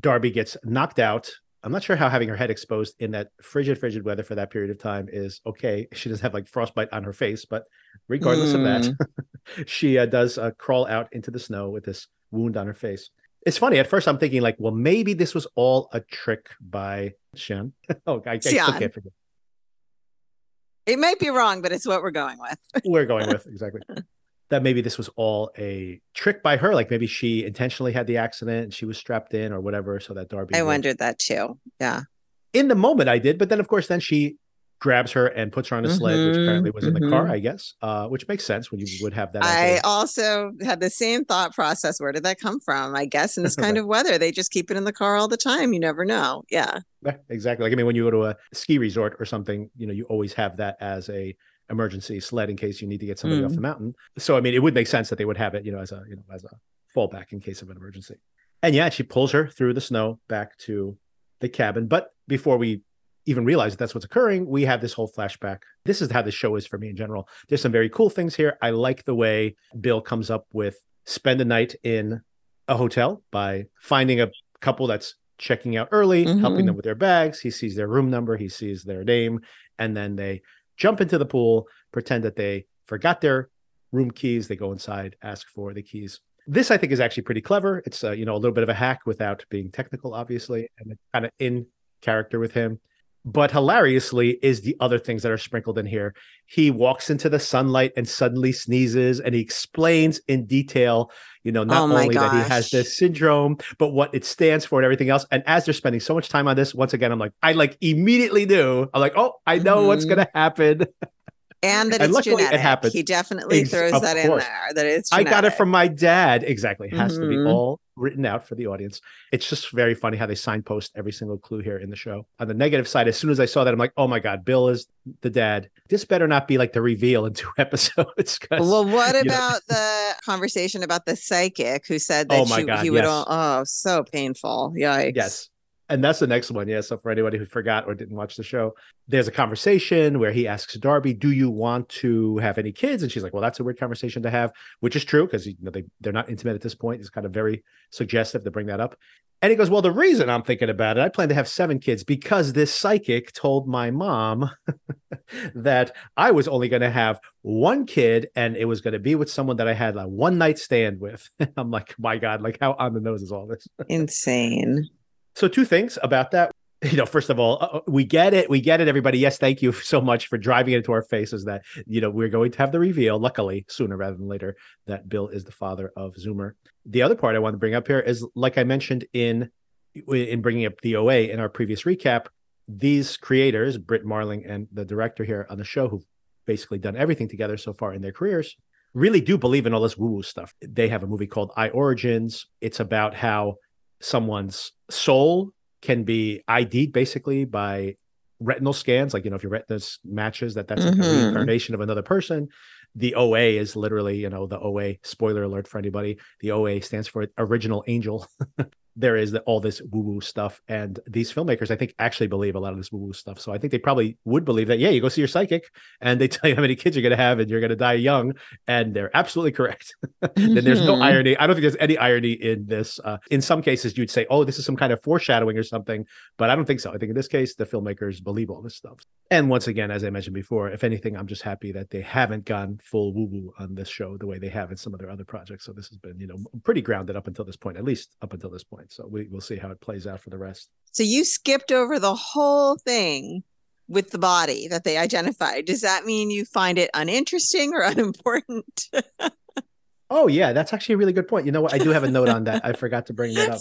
Darby gets knocked out I'm not sure how having her head exposed in that frigid, frigid weather for that period of time is okay. [LAUGHS] She doesn't have like frostbite on her face, but regardless mm. of that, hmm. [LAUGHS] she uh, does uh, crawl out into the snow with this wound on her face. It's funny. At first, I'm thinking like, well, maybe this was all a trick by Sian. [LAUGHS] oh, I, I still can't forget. It might be wrong, but it's what we're going with. we're going with exactly that maybe this was all a trick by her. Like maybe she intentionally had the accident and she was strapped in or whatever, so that Darby. I would. wondered that too. Yeah. In the moment, I did, but then of course, then she grabs her and puts her on a sled, mm-hmm, which apparently was mm-hmm. in the car, mm-hmm. I guess, uh, which makes sense when you would have that. I a... also had the same thought process. Where did that come from? I guess in this [LAUGHS] kind right. of weather, they just keep it in the car all the time. You never know. Yeah. Exactly. Like I mean, when you go to a ski resort or something, you know, you always have that as a emergency sled in case you need to get somebody mm. off the mountain. So I mean, it would make sense that they would have it, you know, as a you know as a fallback in case of an emergency. And yeah, she pulls her through the snow back to the cabin. But before we even realize that that's what's occurring, we have this whole flashback. This is how the show is for me in general. There's some very cool things here. I like the way Bill comes up with spend a night in a hotel by finding a couple that's checking out early, mm-hmm. helping them with their bags. He sees their room number, he sees their name, and then they jump into the pool, pretend that they forgot their room keys. They go inside, ask for the keys. This I think is actually pretty clever. It's uh, you know a little bit of a hack without being technical, obviously, and kind of in character with him. But hilariously is the other things that are sprinkled in here. He walks into the sunlight and suddenly sneezes, and he explains in detail, you know, not oh only gosh. that he has this syndrome, but what it stands for and everything else. And as they're spending so much time on this, once again, I'm like, I like immediately knew. I'm like, oh, I know mm-hmm. what's gonna happen. [LAUGHS] and that and it's genetic. It happens. He definitely Ex- throws that course. in there. That it's. Genetic. I got it from my dad. Exactly, it has mm-hmm. to be mm-hmm. all written out for the audience. It's just very funny how they signpost every single clue here in the show. On the negative side, as soon as I saw that, I'm like, oh my god, Bill is the dad. This better not be like the reveal in [LAUGHS] two episodes. Well, what about know. the conversation about the psychic who said that oh she, god, he would? Yes. oh, so painful. Yikes. Yes and that's the next one. Yeah. So for anybody who forgot or didn't watch the show, there's a conversation where he asks Darby, "Do you want to have any kids?" And she's like, "Well, that's a weird conversation to have," which is true because you know they they're not intimate at this point. It's kind of very suggestive to bring that up. And he goes, "Well, the reason I'm thinking about it, I plan to have seven kids because this psychic told my mom [LAUGHS] that I was only going to have one kid, and it was going to be with someone that I had a one night stand with." [LAUGHS] I'm like, "My God! Like how on the nose is all this?" [LAUGHS] Insane. So, two things about that. [LAUGHS] you know, first of all, uh, uh, we get it. We get it, everybody. Yes, thank you [LAUGHS] so much for driving it into our faces that, you know, we're going to have the reveal, luckily, sooner rather than later, that Bill is the father of Zoomer. The other part I want to bring up here is, like I mentioned in in bringing up the OA in our previous recap, these creators, Brit Marling and the director here on the show, who've basically done everything together so far in their careers, really do believe in all this woo woo stuff. They have a movie called I Origins. It's about how someone's soul can be ID'd basically by retinal scans. Like, you know, if your retina matches that that's mm-hmm. like a reincarnation of another person. The OA is literally, you know, the OA, spoiler alert for anybody. The OA stands for original angel. [LAUGHS] there is all this woo woo stuff. And these filmmakers, I think, actually believe a lot of this woo woo stuff. So I think they probably would believe that, yeah, you go see your psychic and they [LAUGHS] tell you how many kids you're going to have and you're going to die young. And they're absolutely correct. mm-hmm. [LAUGHS] then there's no mm-hmm. irony. I don't think there's any irony in this. Uh, in some cases, you'd say, oh, this is some kind of foreshadowing or something. But I don't think so. I think in this case, the filmmakers believe all this stuff. And once again, as I mentioned before, if anything, I'm just happy that they haven't gone full woo woo on this show the way they have in some of their other projects. So this has been, you know, pretty grounded up until this point, at least up until this point. So we, we'll see how it plays out for the rest. So you skipped over the whole thing with the body that they identified. Does that mean you find it uninteresting or [LAUGHS] unimportant? oh, yeah, that's actually a really good point. You know what? I do have a note on that. I [LAUGHS] forgot to bring that up.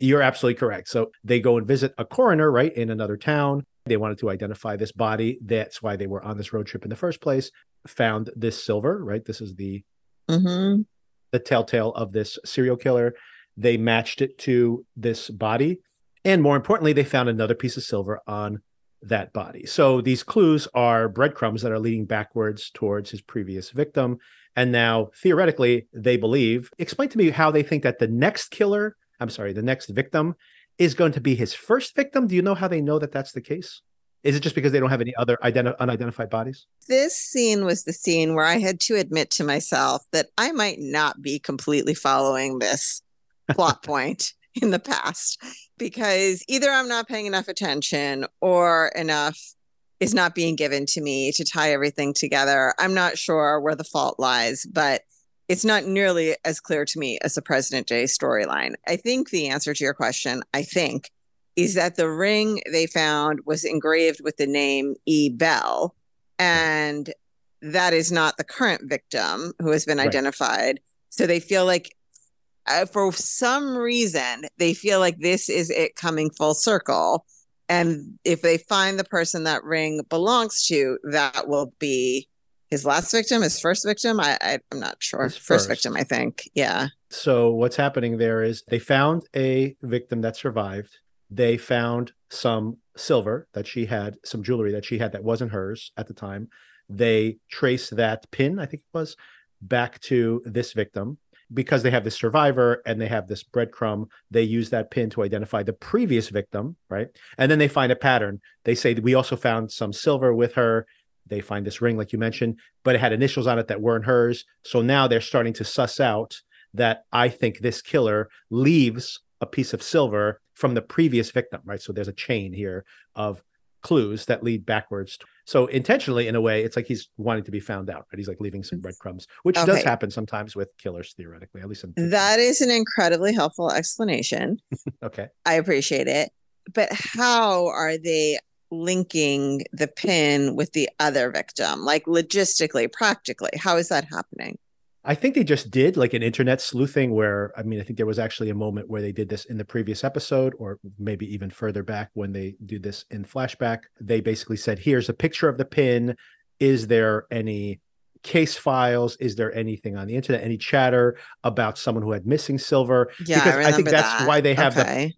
You're absolutely correct. So they go and visit a coroner, right, in another town. They wanted to identify this body. That's why they were on this road trip in the first place. Found this silver, right? This is the mm-hmm. the telltale of this serial killer. They matched it to this body. And more importantly, they found another piece of silver on that body. So these clues are breadcrumbs that are leading backwards towards his previous victim. And now, theoretically, they believe. Explain to me how they think that the next killer, I'm sorry, the next victim is going to be his first victim. Do you know how they know that that's the case? Is it just because they don't have any other identi- unidentified bodies? This scene was the scene where I had to admit to myself that I might not be completely following this plot point in the past because either I'm not paying enough attention or enough is not being given to me to tie everything together. I'm not sure where the fault lies, but it's not nearly as clear to me as the present day storyline. I think the answer to your question, I think, is that the ring they found was engraved with the name E. Bell, and that is not the current victim who has been right. identified. So they feel like uh, for some reason they feel like this is it coming full circle. And if they find the person that ring belongs to that will be his last victim his first victim. I, I am not sure. First. first. victim i think. Yeah. So what's happening there is they found a victim that survived. They found some silver that she had some jewelry that she had that wasn't hers at the time. They traced that pin i think it was back to this victim because they have this survivor and they have this breadcrumb, they use that pin to identify the previous victim, right? And then they find a pattern. They say we also found some silver with her. They find this ring, like you mentioned, but it had initials on it that weren't hers. So now they're starting to suss out that I think this killer leaves a piece of silver from the previous victim, right? So there's a chain here of clues that lead backwards. So intentionally, in a way, it's like he's wanting to be found out, right? He's like leaving some breadcrumbs, which okay. does happen sometimes with killers, theoretically, at least. In- that is an incredibly helpful explanation. [LAUGHS] okay. I appreciate it. But how are they linking the pin with the other victim? Like logistically, practically, how is that happening? I think they just did like an internet sleuthing where I mean I think there was actually a moment where they did this in the previous episode or maybe even further back when they do this in flashback. They basically said here's a picture of the pin. Is there any case files? Is there anything on the internet, any chatter about someone who had missing silver? Yeah, because I, I think that's that. why they have okay. the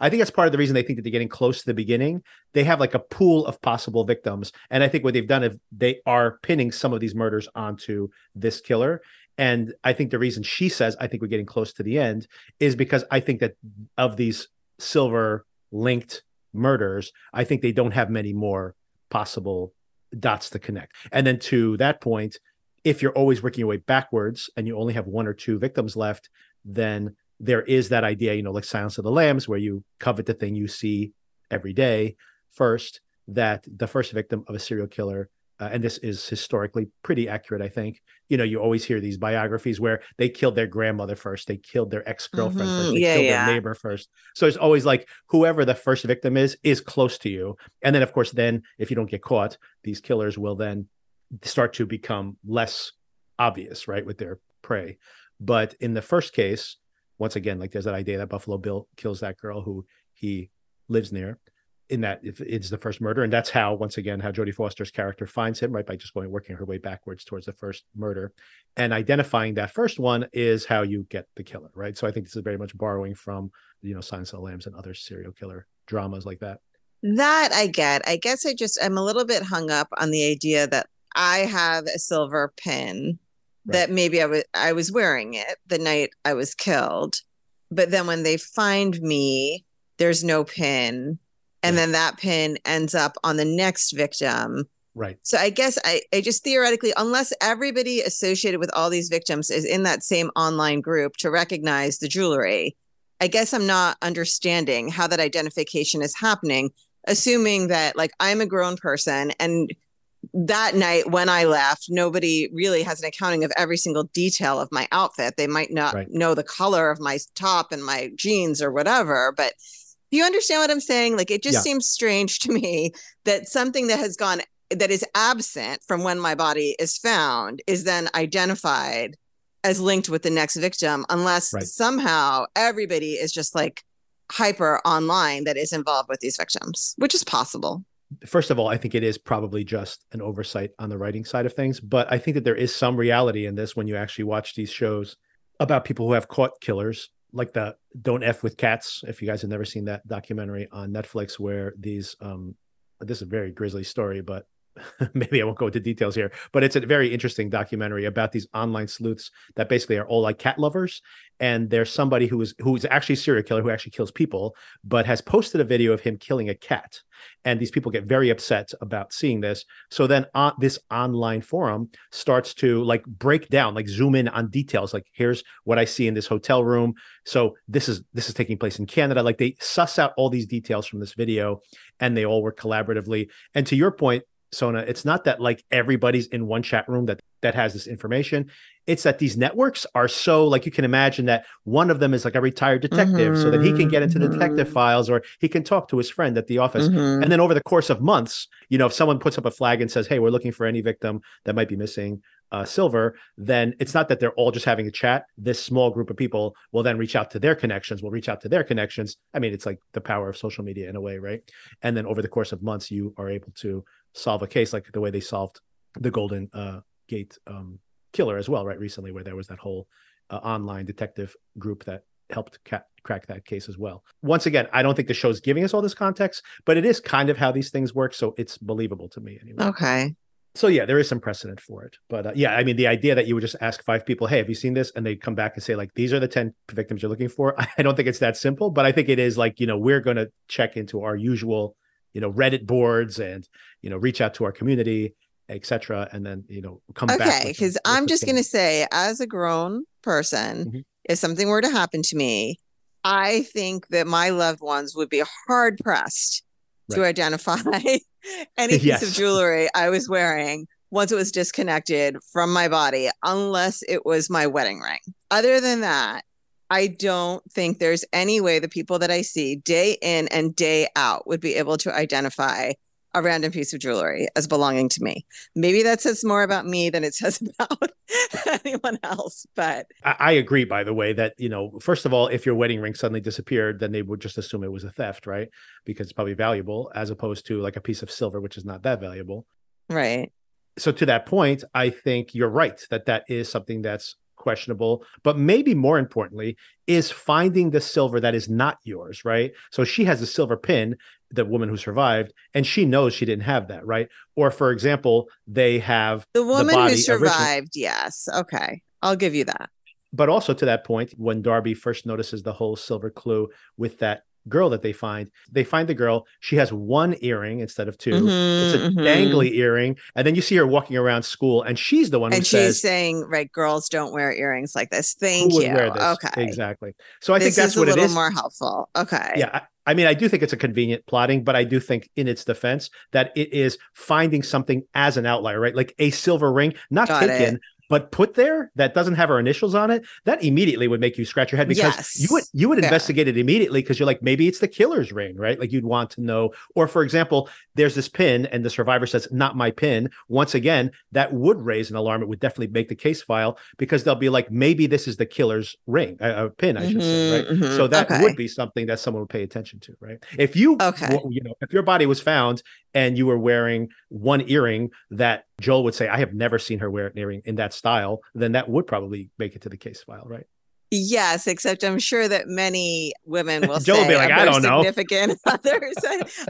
I think that's part of the reason they think that they're getting close to the beginning. They have like a pool of possible victims. And I think what they've done is they are pinning some of these murders onto this killer. And I think the reason she says, I think we're getting close to the end is because I think that of these silver linked murders, I think they don't have many more possible dots to connect. And then to that point, if you're always working your way backwards and you only have one or two victims left, then there is that idea, you know, like Silence of the Lambs, where you covet the thing you see every day first, that the first victim of a serial killer uh, and this is historically pretty accurate, I think. You know, you always hear these biographies where they killed their grandmother first, they killed their ex girlfriend mm-hmm. first, they yeah, killed yeah. their neighbor first. So it's always like whoever the first victim is is close to you, and then of course, then if you don't get caught, these killers will then start to become less obvious, right, with their prey. But in the first case, once again, like there's that idea that Buffalo Bill kills that girl who he lives near in that it's the first murder. And that's how once again how jodie foster's character finds him right by just going working her way backwards towards the first murder. And identifying that first one is how you get the killer right? So i think this is very much borrowing from you know silence of the lambs and other serial killer dramas like that. That i get. I guess i just i'm a little bit hung up on the idea that i have a silver pin right. that maybe i was i was wearing it the night i was killed but then when they find me there's no pin and right. then that pin ends up on the next victim right so i guess I, I just theoretically unless everybody associated with all these victims is in that same online group to recognize the jewelry i guess i'm not understanding how that identification is happening assuming that like i'm a grown person and that night when I left, nobody really has an accounting of every single detail of my outfit. They might not right. know the color of my top and my jeans or whatever, but you understand what I'm saying? Like it just yeah. seems strange to me that something that has gone that is absent from when my body is found is then identified as linked with the next victim unless right. somehow everybody is just like hyper online that is involved with these victims, which is possible. First of all, I think it is probably just an oversight on the writing side of things, but I think that there is some reality in this when you actually watch these shows about people who have caught killers like the don't f with cats if you guys have never seen that documentary on netflix where these um this is a very grisly story but [LAUGHS] maybe I won't go into details here, but it's a very interesting documentary about these online sleuths that basically are all like cat lovers. And there's somebody who is who is actually a serial killer who actually kills people, but has posted a video of him killing a cat. And these people get very upset about seeing this. So then on this online forum starts to like break down, like zoom in on details. Like here's what I see in this hotel room. So this is this is taking place in Canada. Like they suss out all these details from this video and they all work collaboratively. And to your point, Sona, it's not that like everybody's in one chat room that that has this information. It's that these networks are so like you can imagine that one of them is like a retired detective, mm-hmm. so that he can get into the detective mm-hmm. files or he can talk to his friend at the office. Mm-hmm. And then over the course of months, you know, if someone puts up a flag and says, "Hey, we're looking for any victim that might be missing," uh, silver, then it's not that they're all just having a chat. This small group of people will then reach out to their connections, will reach out to their connections. I mean, it's like the power of social media in a way, right? And then over the course of months, you are able to solve a case like the way they solved the Golden uh, Gate um, killer as well, right? Recently, where there was that whole uh, online detective group that helped ca- crack that case as well. Once again, I don't think the show's giving us all this context, but it is kind of how these things work, so it's believable to me anyway. Okay. So yeah, there is some precedent for it, but uh, yeah, I mean, the idea that you would just ask five people, "Hey, have you seen this?" and they come back and say like, "These are the ten victims you're looking for." [LAUGHS] I don't think it's that simple, but I think it is like you know we're going to check into our usual you know reddit boards and you know reach out to our community etc and then you know come okay, back okay because i'm just going to say as a grown person mm-hmm. if something were to happen to me i think that my loved ones would be hard pressed right. to identify [LAUGHS] any [LAUGHS] piece yes. of jewelry i was wearing once it was disconnected from my body unless it was my wedding ring other than that I don't think there's any way the people that I see day in and day out would be able to identify a random piece of jewelry as belonging to me. Maybe that says more about me than it [LAUGHS] says about anyone else. But I, I, agree, by the way, that, you know, first of all, if your wedding ring suddenly disappeared, then they would just assume it was a theft, right? Because it's probably valuable as opposed to like a piece of silver, which is not that valuable. Right. So to that point, I think you're right that that is something that's questionable. But maybe more importantly, is finding the silver that is not yours, right? So she has a silver pin, the woman who survived, and she knows she didn't have that, right? Or for example, they have the woman the who survived. Yes. Okay. I'll give you that. But also to that point, when Darby first notices the whole silver clue with that girl that they find. They find the girl. She has one earring instead of 2 mm-hmm, it's a mm-hmm. dangly earring. And then you see her walking around school, and she's the one and she's says, saying, "Right, girls don't wear earrings like this." Thank you. Okay, exactly. So I this think that's what it is. More helpful. Okay. Yeah. I mean, I do think it's a convenient plotting, but I do think in its defense that it is finding something as an outlier, right? Like a silver ring, not Got taken, it but put there that doesn't have our initials on it, that immediately would make you scratch your head because yes. you would you would investigate it immediately because you're like maybe it's the killer's ring, right? Like you'd want to know. Or for example, there's this pin and the survivor says not my pin. Once again, that would raise an alarm. It would definitely make the case file because they'll be like maybe this is the killer's ring, a, pin, I should mm-hmm, say, right? Mm-hmm. So that okay. would be something that someone would pay attention to, right? If you, okay. you know, if your body was found and you were wearing one earring that Joel would say, I have never seen her wear an earring in that style, then that would probably make it to the case file, right? Yes, except I'm sure that many women will [LAUGHS] Joel say, will be like, I don't know. Significant [LAUGHS] others.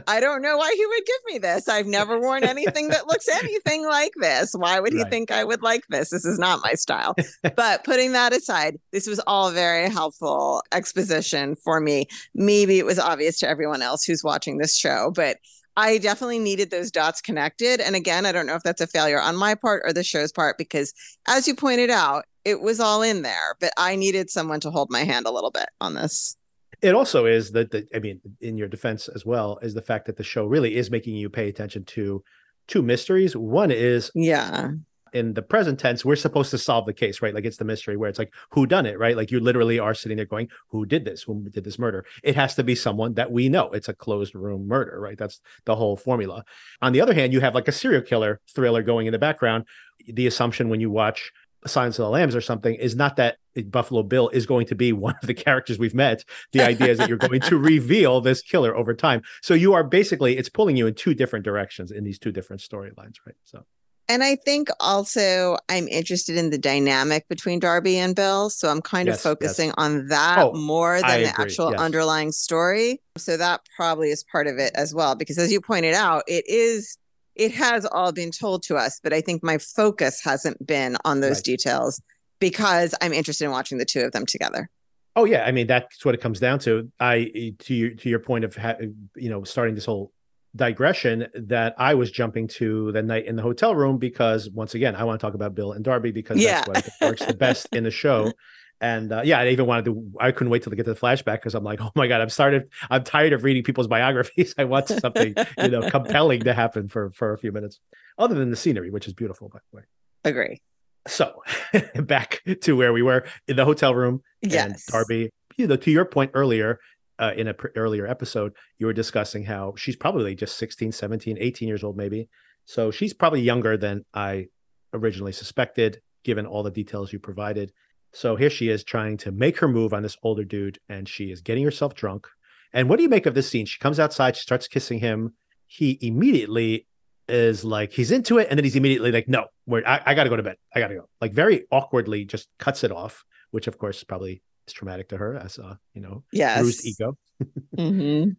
I don't know why he would give me this. I've never worn anything that looks [LAUGHS] anything like this. Why would he right. think I would like this? This is not my style. but putting that aside, this was all very helpful exposition for me. Maybe it was obvious to everyone else who's watching this show, but I definitely needed those dots connected. And again, I don't know if that's a failure on my part or the show's part, because as you pointed out, it was all in there, but I needed someone to hold my hand a little bit on this. It also is that, the, I mean, in your defense as well, is the fact that the show really is making you pay attention to two mysteries. One is, yeah, in the present tense, we're supposed to solve the case, right? Like it's the mystery where it's like, who done it, right? Like you literally are sitting there going, who did this? Who did this murder? It has to be someone that we know. It's a closed room murder, right? That's the whole formula. On the other hand, you have like a serial killer thriller going in the background. The assumption when you watch Silence of the Lambs or something is not that Buffalo Bill is going to be [LAUGHS] one of the characters we've met. The idea is that you're going to [LAUGHS] reveal this killer over time. So you are basically, it's pulling you in two different directions in these two different storylines, right? So and I think also I'm interested in the dynamic between Darby and Bill. So I'm kind yes, of focusing yes. on that oh, more than I the agree. actual yes. underlying story. So that probably is part of it as well. Because as you pointed out, it is it has all been told to us, but I think my focus hasn't been on those right. details because I'm interested in watching the two of them together. Oh yeah, I mean that's what it comes down to. I to your to your point of ha- you know starting this whole digression that I was jumping to the night in the hotel room because once again I want to talk about Bill and Darby because yeah. that's what works the best in the show. [LAUGHS] And uh, yeah, I even wanted to. I couldn't wait till to get to the flashback because I'm like, oh my god, I'm started. I'm tired of reading people's biographies. I want something you know [LAUGHS] compelling to happen for for a few minutes, other than the scenery, which is beautiful by the way. Agree. So [LAUGHS] back to where we were in the hotel room. Yes, Darby. You know, to your point earlier, uh, in an pr- earlier episode, you were discussing how she's probably just 16, 17, 18 years old, maybe. So she's probably younger than I originally suspected, given all the details you provided. So here she is trying to make her move on this older dude, and she is getting herself drunk. And what do you make of this scene? She comes outside, she starts kissing him. He immediately is like, he's into it. And then he's immediately like, no, I, I got to go to bed. I got to go. Like, very awkwardly just cuts it off, which of course probably traumatic to her as a you know yes. bruised ego. mm-hmm.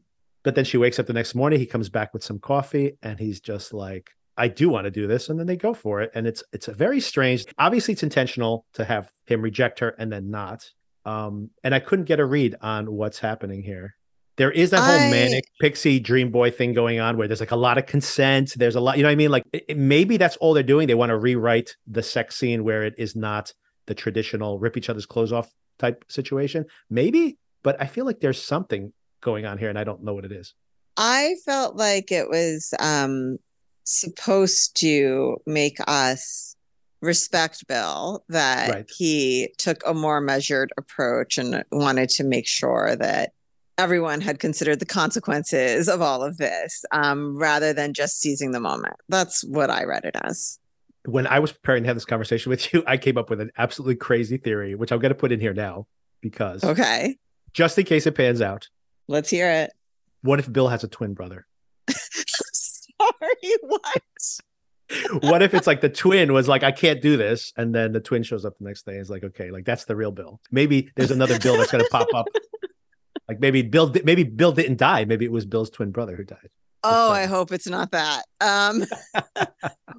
But then she wakes up the next morning. He comes back with some coffee, and he's just like, "I do want to do this," and then they go for it. And it's it's a very strange. Obviously, it's intentional to have him reject her and then not. Um, and I couldn't get a read on what's happening here. There is that whole I... manic pixie dream boy thing going on where there's like a lot of consent. There's a lot, you know what I mean? Like it, maybe that's all they're doing. They want to rewrite the sex scene where it is not the traditional rip each other's clothes off type situation. Maybe, but I feel like there's something going on here and I don't know what it is. I felt like it was um supposed to make us respect Bill that right. he took a more measured approach and wanted to make sure that everyone had considered the consequences of all of this um, rather than just seizing the moment. That's what I read it as when I was preparing to have this conversation with you, [LAUGHS] I came up with an absolutely crazy theory, which I'm going to put in here now because okay, just in case it pans out. Let's hear it. What if Bill has a twin brother? [LAUGHS] Sorry, what? [LAUGHS] what if it's like the twin was like, I can't do this, and then the twin shows up the next day and is like, okay, like that's the real Bill. Maybe there's another Bill that's going to pop up. Like maybe Bill, maybe Bill didn't die. Maybe it was Bill's twin brother who died. Oh, I hope it's not that. [LAUGHS] Um,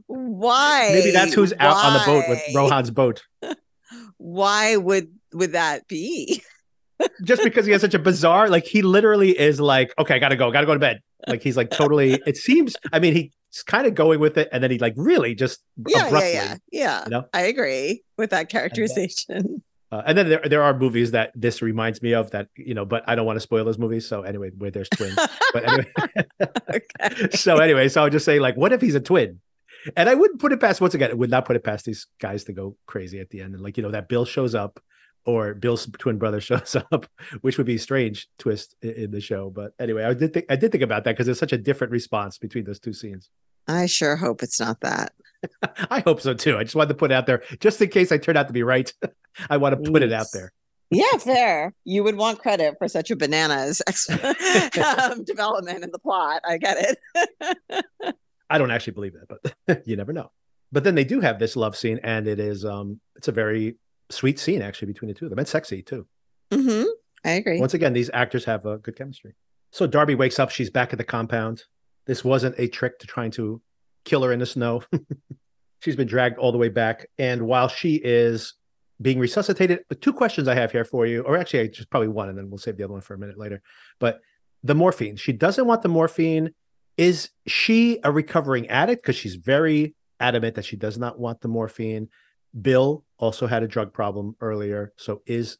why? Maybe that's who's out why? on the boat with Rohan's boat. [LAUGHS] why would would that be? [LAUGHS] just because he has such a bizarre, like he literally is like, okay, I gotta go, gotta go to bed. Like he's like totally. It seems. I mean, he's kind of going with it, and then he like really just yeah, yeah, yeah, yeah. You know? I agree with that characterization. Uh, and then there, there are movies that this reminds me of that you know, but I don't want to spoil those movies. So anyway, where there's twins. but anyway, [LAUGHS] so anyway, so I'll just say like, what if he's a twin? And I wouldn't put it past once again, I would not put it past these guys to go crazy at the end. And like, you know, that Bill shows up or Bill's twin brother [LAUGHS] shows up, which would be a strange twist in, in the show. But anyway, I did think I did think about that because it's such a different response between those two scenes. I sure hope it's not that. [LAUGHS] I hope so too. I just wanted to put it out there just in case I turn out to be right. [LAUGHS] I want to put it out there. Yeah, fair. You would want credit for such a bananas [LAUGHS] um, development in the plot. I get it. I don't actually believe that, but you never know. But then they do have this love scene, and it is um it's a very sweet scene actually between the two of them, and sexy too. Mm-hmm. I agree. Once again, these actors have a good chemistry. So Darby wakes up. She's back at the compound. This wasn't a trick to trying to kill her in the snow. [LAUGHS] She's been dragged all the way back, and while she is being resuscitated, two questions I have here for you, or actually, I just probably one, and then we'll save the other one for a minute later. But the morphine. She doesn't want the morphine. Is she a recovering addict? Because she's very adamant that she does not want the morphine. Bill also had a drug problem earlier. So is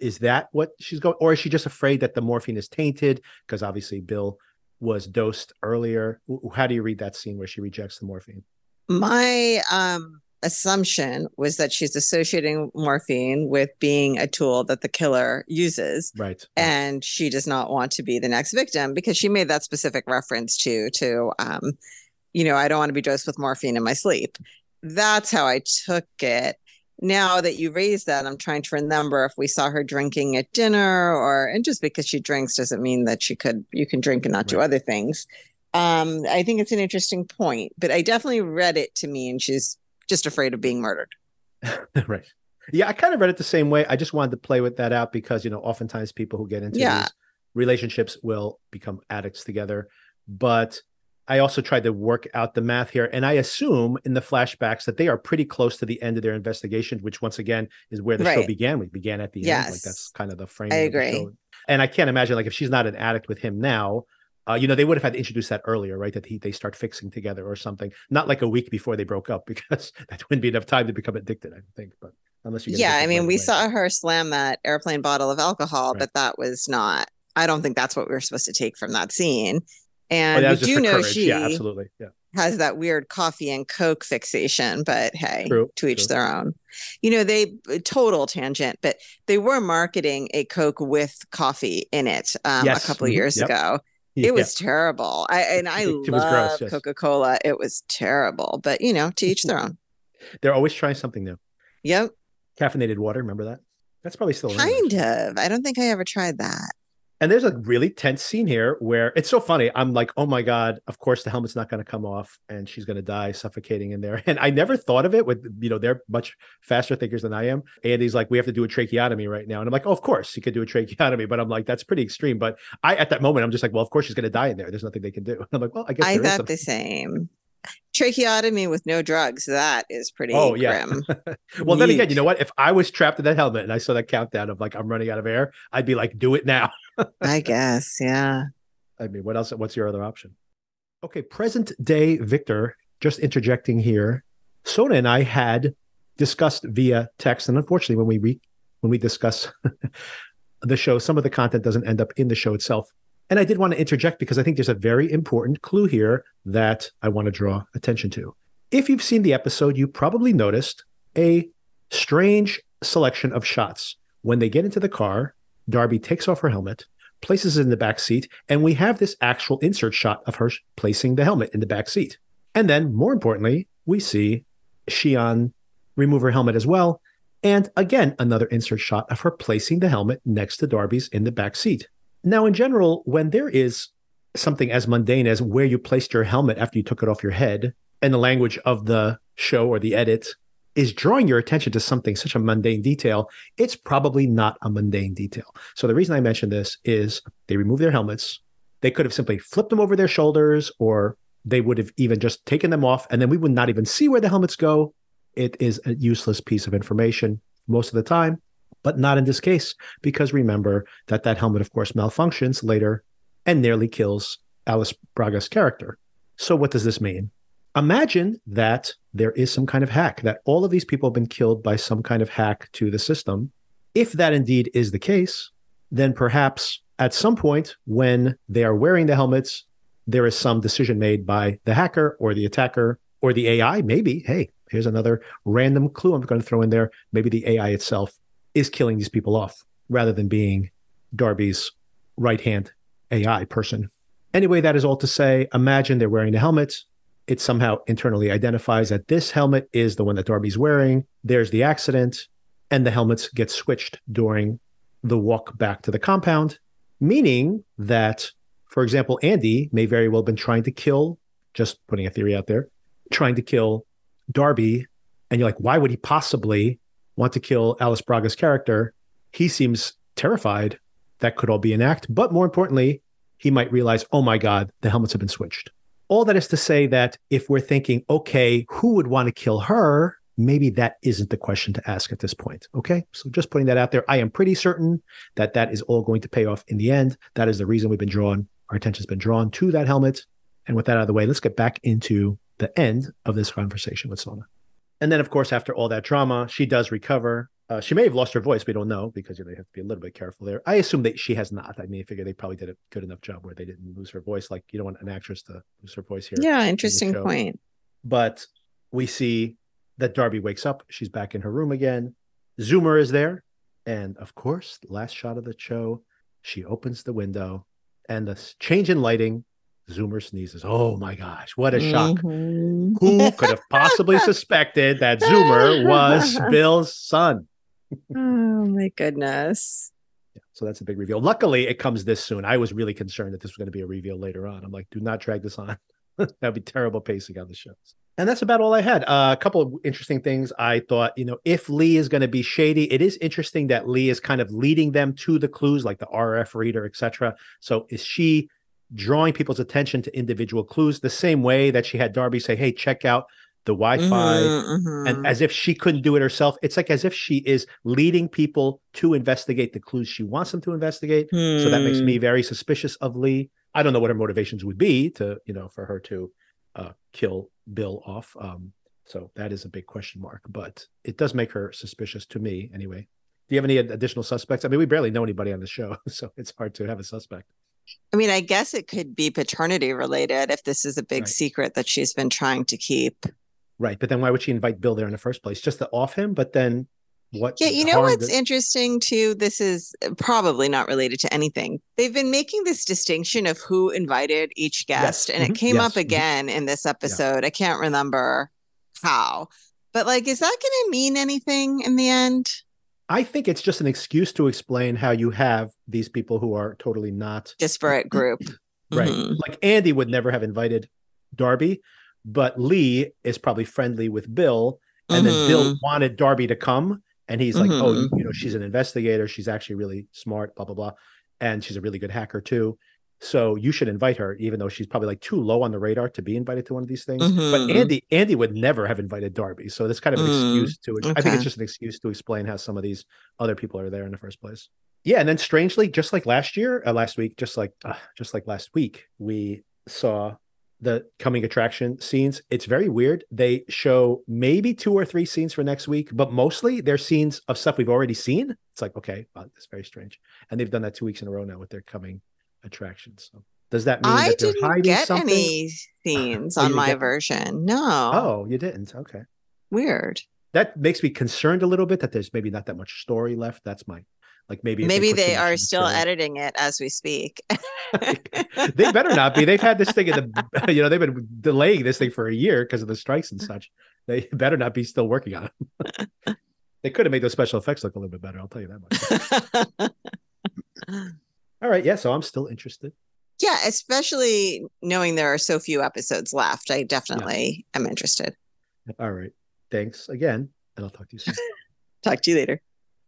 is that what she's going or is she just afraid that the morphine is tainted because obviously Bill was dosed earlier? How do you read that scene where she rejects the morphine? My um assumption was that she's associating morphine with being a tool that the killer uses. Right. And she does not want to be the next victim because she made that specific reference to to um you know, I don't want to be dosed with morphine in my sleep that's how I took it. Now that you raised that, I'm trying to remember if we saw her drinking at dinner or, and just because she drinks doesn't mean that she could, you can drink and not right. do other things. Um, I think it's an interesting point, but I definitely read it to me and she's just afraid of being murdered. [LAUGHS] right. Yeah, I kind of read it the same way. I just wanted to play with that out because, you know, oftentimes people who get into yeah. these relationships will become addicts together. But I also tried to work out the math here, and I assume in the flashbacks that they are pretty close to the end of their investigation, which once again is where the right. show began. We began at the yes. end, like that's kind of the frame. I agree. And I can't imagine like if she's not an addict with him now, uh, you know, they would have had to introduce that earlier, right? That he they start fixing together or something, not like a week before they broke up, [LAUGHS] because that wouldn't be enough time to become addicted. I think, but unless you, yeah, I mean, we saw her slam that airplane bottle of alcohol, right. but that was not. I don't think that's what we were supposed to take from that scene. And oh, we do know courage. she yeah, absolutely. Yeah. has that weird coffee and Coke fixation, but hey, true, to each true. their own. You know, they total tangent, but they were marketing a Coke with coffee in it um, yes. a couple mm-hmm. years yep. ago. It was terrible. I and I love yes. Coca Cola. It was terrible, but you know, to each their own. [LAUGHS] They're always trying something new. Yep. Caffeinated water. Remember that? That's probably still kind of. I don't think I ever tried that. And there's a really tense scene here where it's so funny. I'm like, oh my God, of course the helmet's not going to come off and she's going to die suffocating in there. [LAUGHS] And I never thought of it with, you know, they're much faster thinkers than I am. Andy's like, we have to do a tracheotomy right now. And I'm like, oh, of course you could do a tracheotomy. But I'm like, that's pretty extreme. But I, at that moment, I'm just like, well, of course she's going to die in there. There's nothing they can do. And [LAUGHS] I'm like, well, I guess I thought the same tracheotomy with no drugs that is pretty oh yeah. [LAUGHS] well then again you know what? If i was trapped in that helmet and i saw that countdown of like i'm running out of air i'd be like do it now. [LAUGHS] I guess yeah. I mean what else what's your other option? Okay present day victor just interjecting here. Sona and i had discussed via text and unfortunately when we re- when we discuss [LAUGHS] the show some of the content doesn't end up in the show itself and I did want to interject because I think there's a very important clue here that I want to draw attention to. If you've seen the episode, you probably noticed a strange selection of shots. When they get into the car, Darby takes off her helmet, places it in the back seat, and we have this actual insert shot of her placing the helmet in the back seat. And then, more importantly, we see Sian remove her helmet as well. And again, another insert shot of her placing the helmet next to Darby's in the back seat. Now, in general, when there is something as mundane as where you placed your helmet after you took it off your head, and the language of the show or the edit is drawing your attention to something such a mundane detail, it's probably not a mundane detail. So the reason I mention this is they remove their helmets. They could have simply flipped them over their shoulders, or they would have even just taken them off, and then we would not even see where the helmets go. It is a useless piece of information most of the time. But not in this case, because remember that that helmet, of course, malfunctions later and nearly kills Alice Braga's character. So, what does this mean? Imagine that there is some kind of hack, that all of these people have been killed by some kind of hack to the system. If that indeed is the case, then perhaps at some point when they are wearing the helmets, there is some decision made by the hacker or the attacker or the AI. Maybe, hey, here's another random clue I'm going to throw in there. Maybe the AI itself is killing these people off rather than being Darby's right hand AI person. Anyway, that is all to say imagine they're wearing the helmet. It somehow internally identifies that this helmet is the one that Darby's wearing. There's the accident, and the helmets get switched during the walk back to the compound, meaning that, for example, Andy may very well have been trying to kill, just putting a theory out there, trying to kill Darby. And you're like, why would he possibly want to kill Alice Braga's character? He seems terrified that could all be an act. But more importantly, he might realize, oh my God, the helmets have been switched. All that is to say that if we're thinking, okay, who would want to kill her? maybe that isn't the question to ask at this point. Okay. So just putting that out there, I am pretty certain that that is all going to pay off in the end. That is the reason we've been drawn, our attention's been drawn to that helmet. And with that out of the way, let's get back into the end of this conversation with Sona. And then, of course, after all that drama, she does recover. Uh, she may have lost her voice. We don't know because you know, they have to be a little bit careful there. I assume that she has not. I mean, I figure they probably did a good enough job where they didn't lose her voice. Like you don't want an actress to lose her voice here. Yeah, interesting point. But we see that Darby wakes up. She's back in her room again. Zoomer is there. And of course, last shot of the show, she opens the window and the change in lighting, Zoomer sneezes. Oh my gosh, what a shock. Mm-hmm. Who [LAUGHS] could have possibly suspected that Zoomer was [LAUGHS] Bill's son? oh my goodness. Yeah, so that's a big reveal. Luckily, it comes this soon. I was really concerned that this was going to be a reveal later on. I'm like, do not drag this on. [LAUGHS] That'd be terrible pacing on the shows and that's about all I had. Uh, a couple of interesting things. I thought, you know, if Lee is going to be shady, it is interesting that Lee is kind of leading them to the clues, like the RF reader, etc. So is she drawing people's attention to individual clues the same way that she had Darby say, "Hey, check out the Wi-Fi," mm-hmm, mm-hmm. and as if she couldn't do it herself. It's like as if she is leading people to investigate the clues she wants them to investigate. Hmm. So that makes me hmm. very suspicious of Lee. I don't know what her motivations would be to, you know, for her to uh, kill Bill off. Um, so that is a big question mark, but it does make her suspicious to me anyway. Do you have any additional suspects? I mean, we barely know anybody on the show, [LAUGHS] so it's hard to have a suspect. I mean, I guess it could be paternity related if this is a big right. secret that she's been trying to keep. Right. But then why would she invite Bill there in the first place? Just to off him? But then what yeah you know what's that- interesting too this is probably not related to anything they've been making this distinction of who invited each guest yes. and mm-hmm. it came yes. up mm-hmm. again mm-hmm. in this episode yeah. i can't remember how but like is that going to mean anything in the end i think it's just an excuse to explain how you have these people who are totally not disparate group [LAUGHS] right mm-hmm. like andy would never have invited darby but lee is probably friendly with bill and then bill mm-hmm. wanted darby to come and he's like, oh, mm-hmm. oh, you know, she's an investigator. She's actually really smart, blah, blah, blah. And she's a really good hacker too. So you should invite her, even though she's probably like too low on the radar to be invited to one of these things. Mm-hmm. But Andy, Andy would never have invited Darby. So that's kind of an mm, excuse to okay. I think it's just an excuse to explain how some of these other people are there in the first place. Yeah. And then strangely, just like last year, uh, last week, just like uh, just like last week, we saw the coming attraction scenes. It's very weird. They show maybe two or three scenes for next week, but mostly they're scenes of stuff we've already seen. It's like, okay, wow, that's very strange. And they've done that two weeks in a row now with their coming attractions. So does that mean I that didn't get something? any [LAUGHS] oh, scenes oh, on my version? No. Oh, you didn't? Okay. Weird. That makes me concerned a little bit that there's maybe not that much story left. That's my like maybe maybe they, they are still editing it as we speak. [LAUGHS] they better not be. They've had this thing in the [LAUGHS] you know they've been delaying this thing for a year because of the strikes and such. They better not be still working on it. they could have made those special effects look a little bit better. I'll tell you that much. All right, yeah. So I'm still interested. Yeah, especially knowing there are so few episodes left. I definitely yeah. am interested. All right. Thanks again, and I'll talk to you soon. [LAUGHS] talk to you later.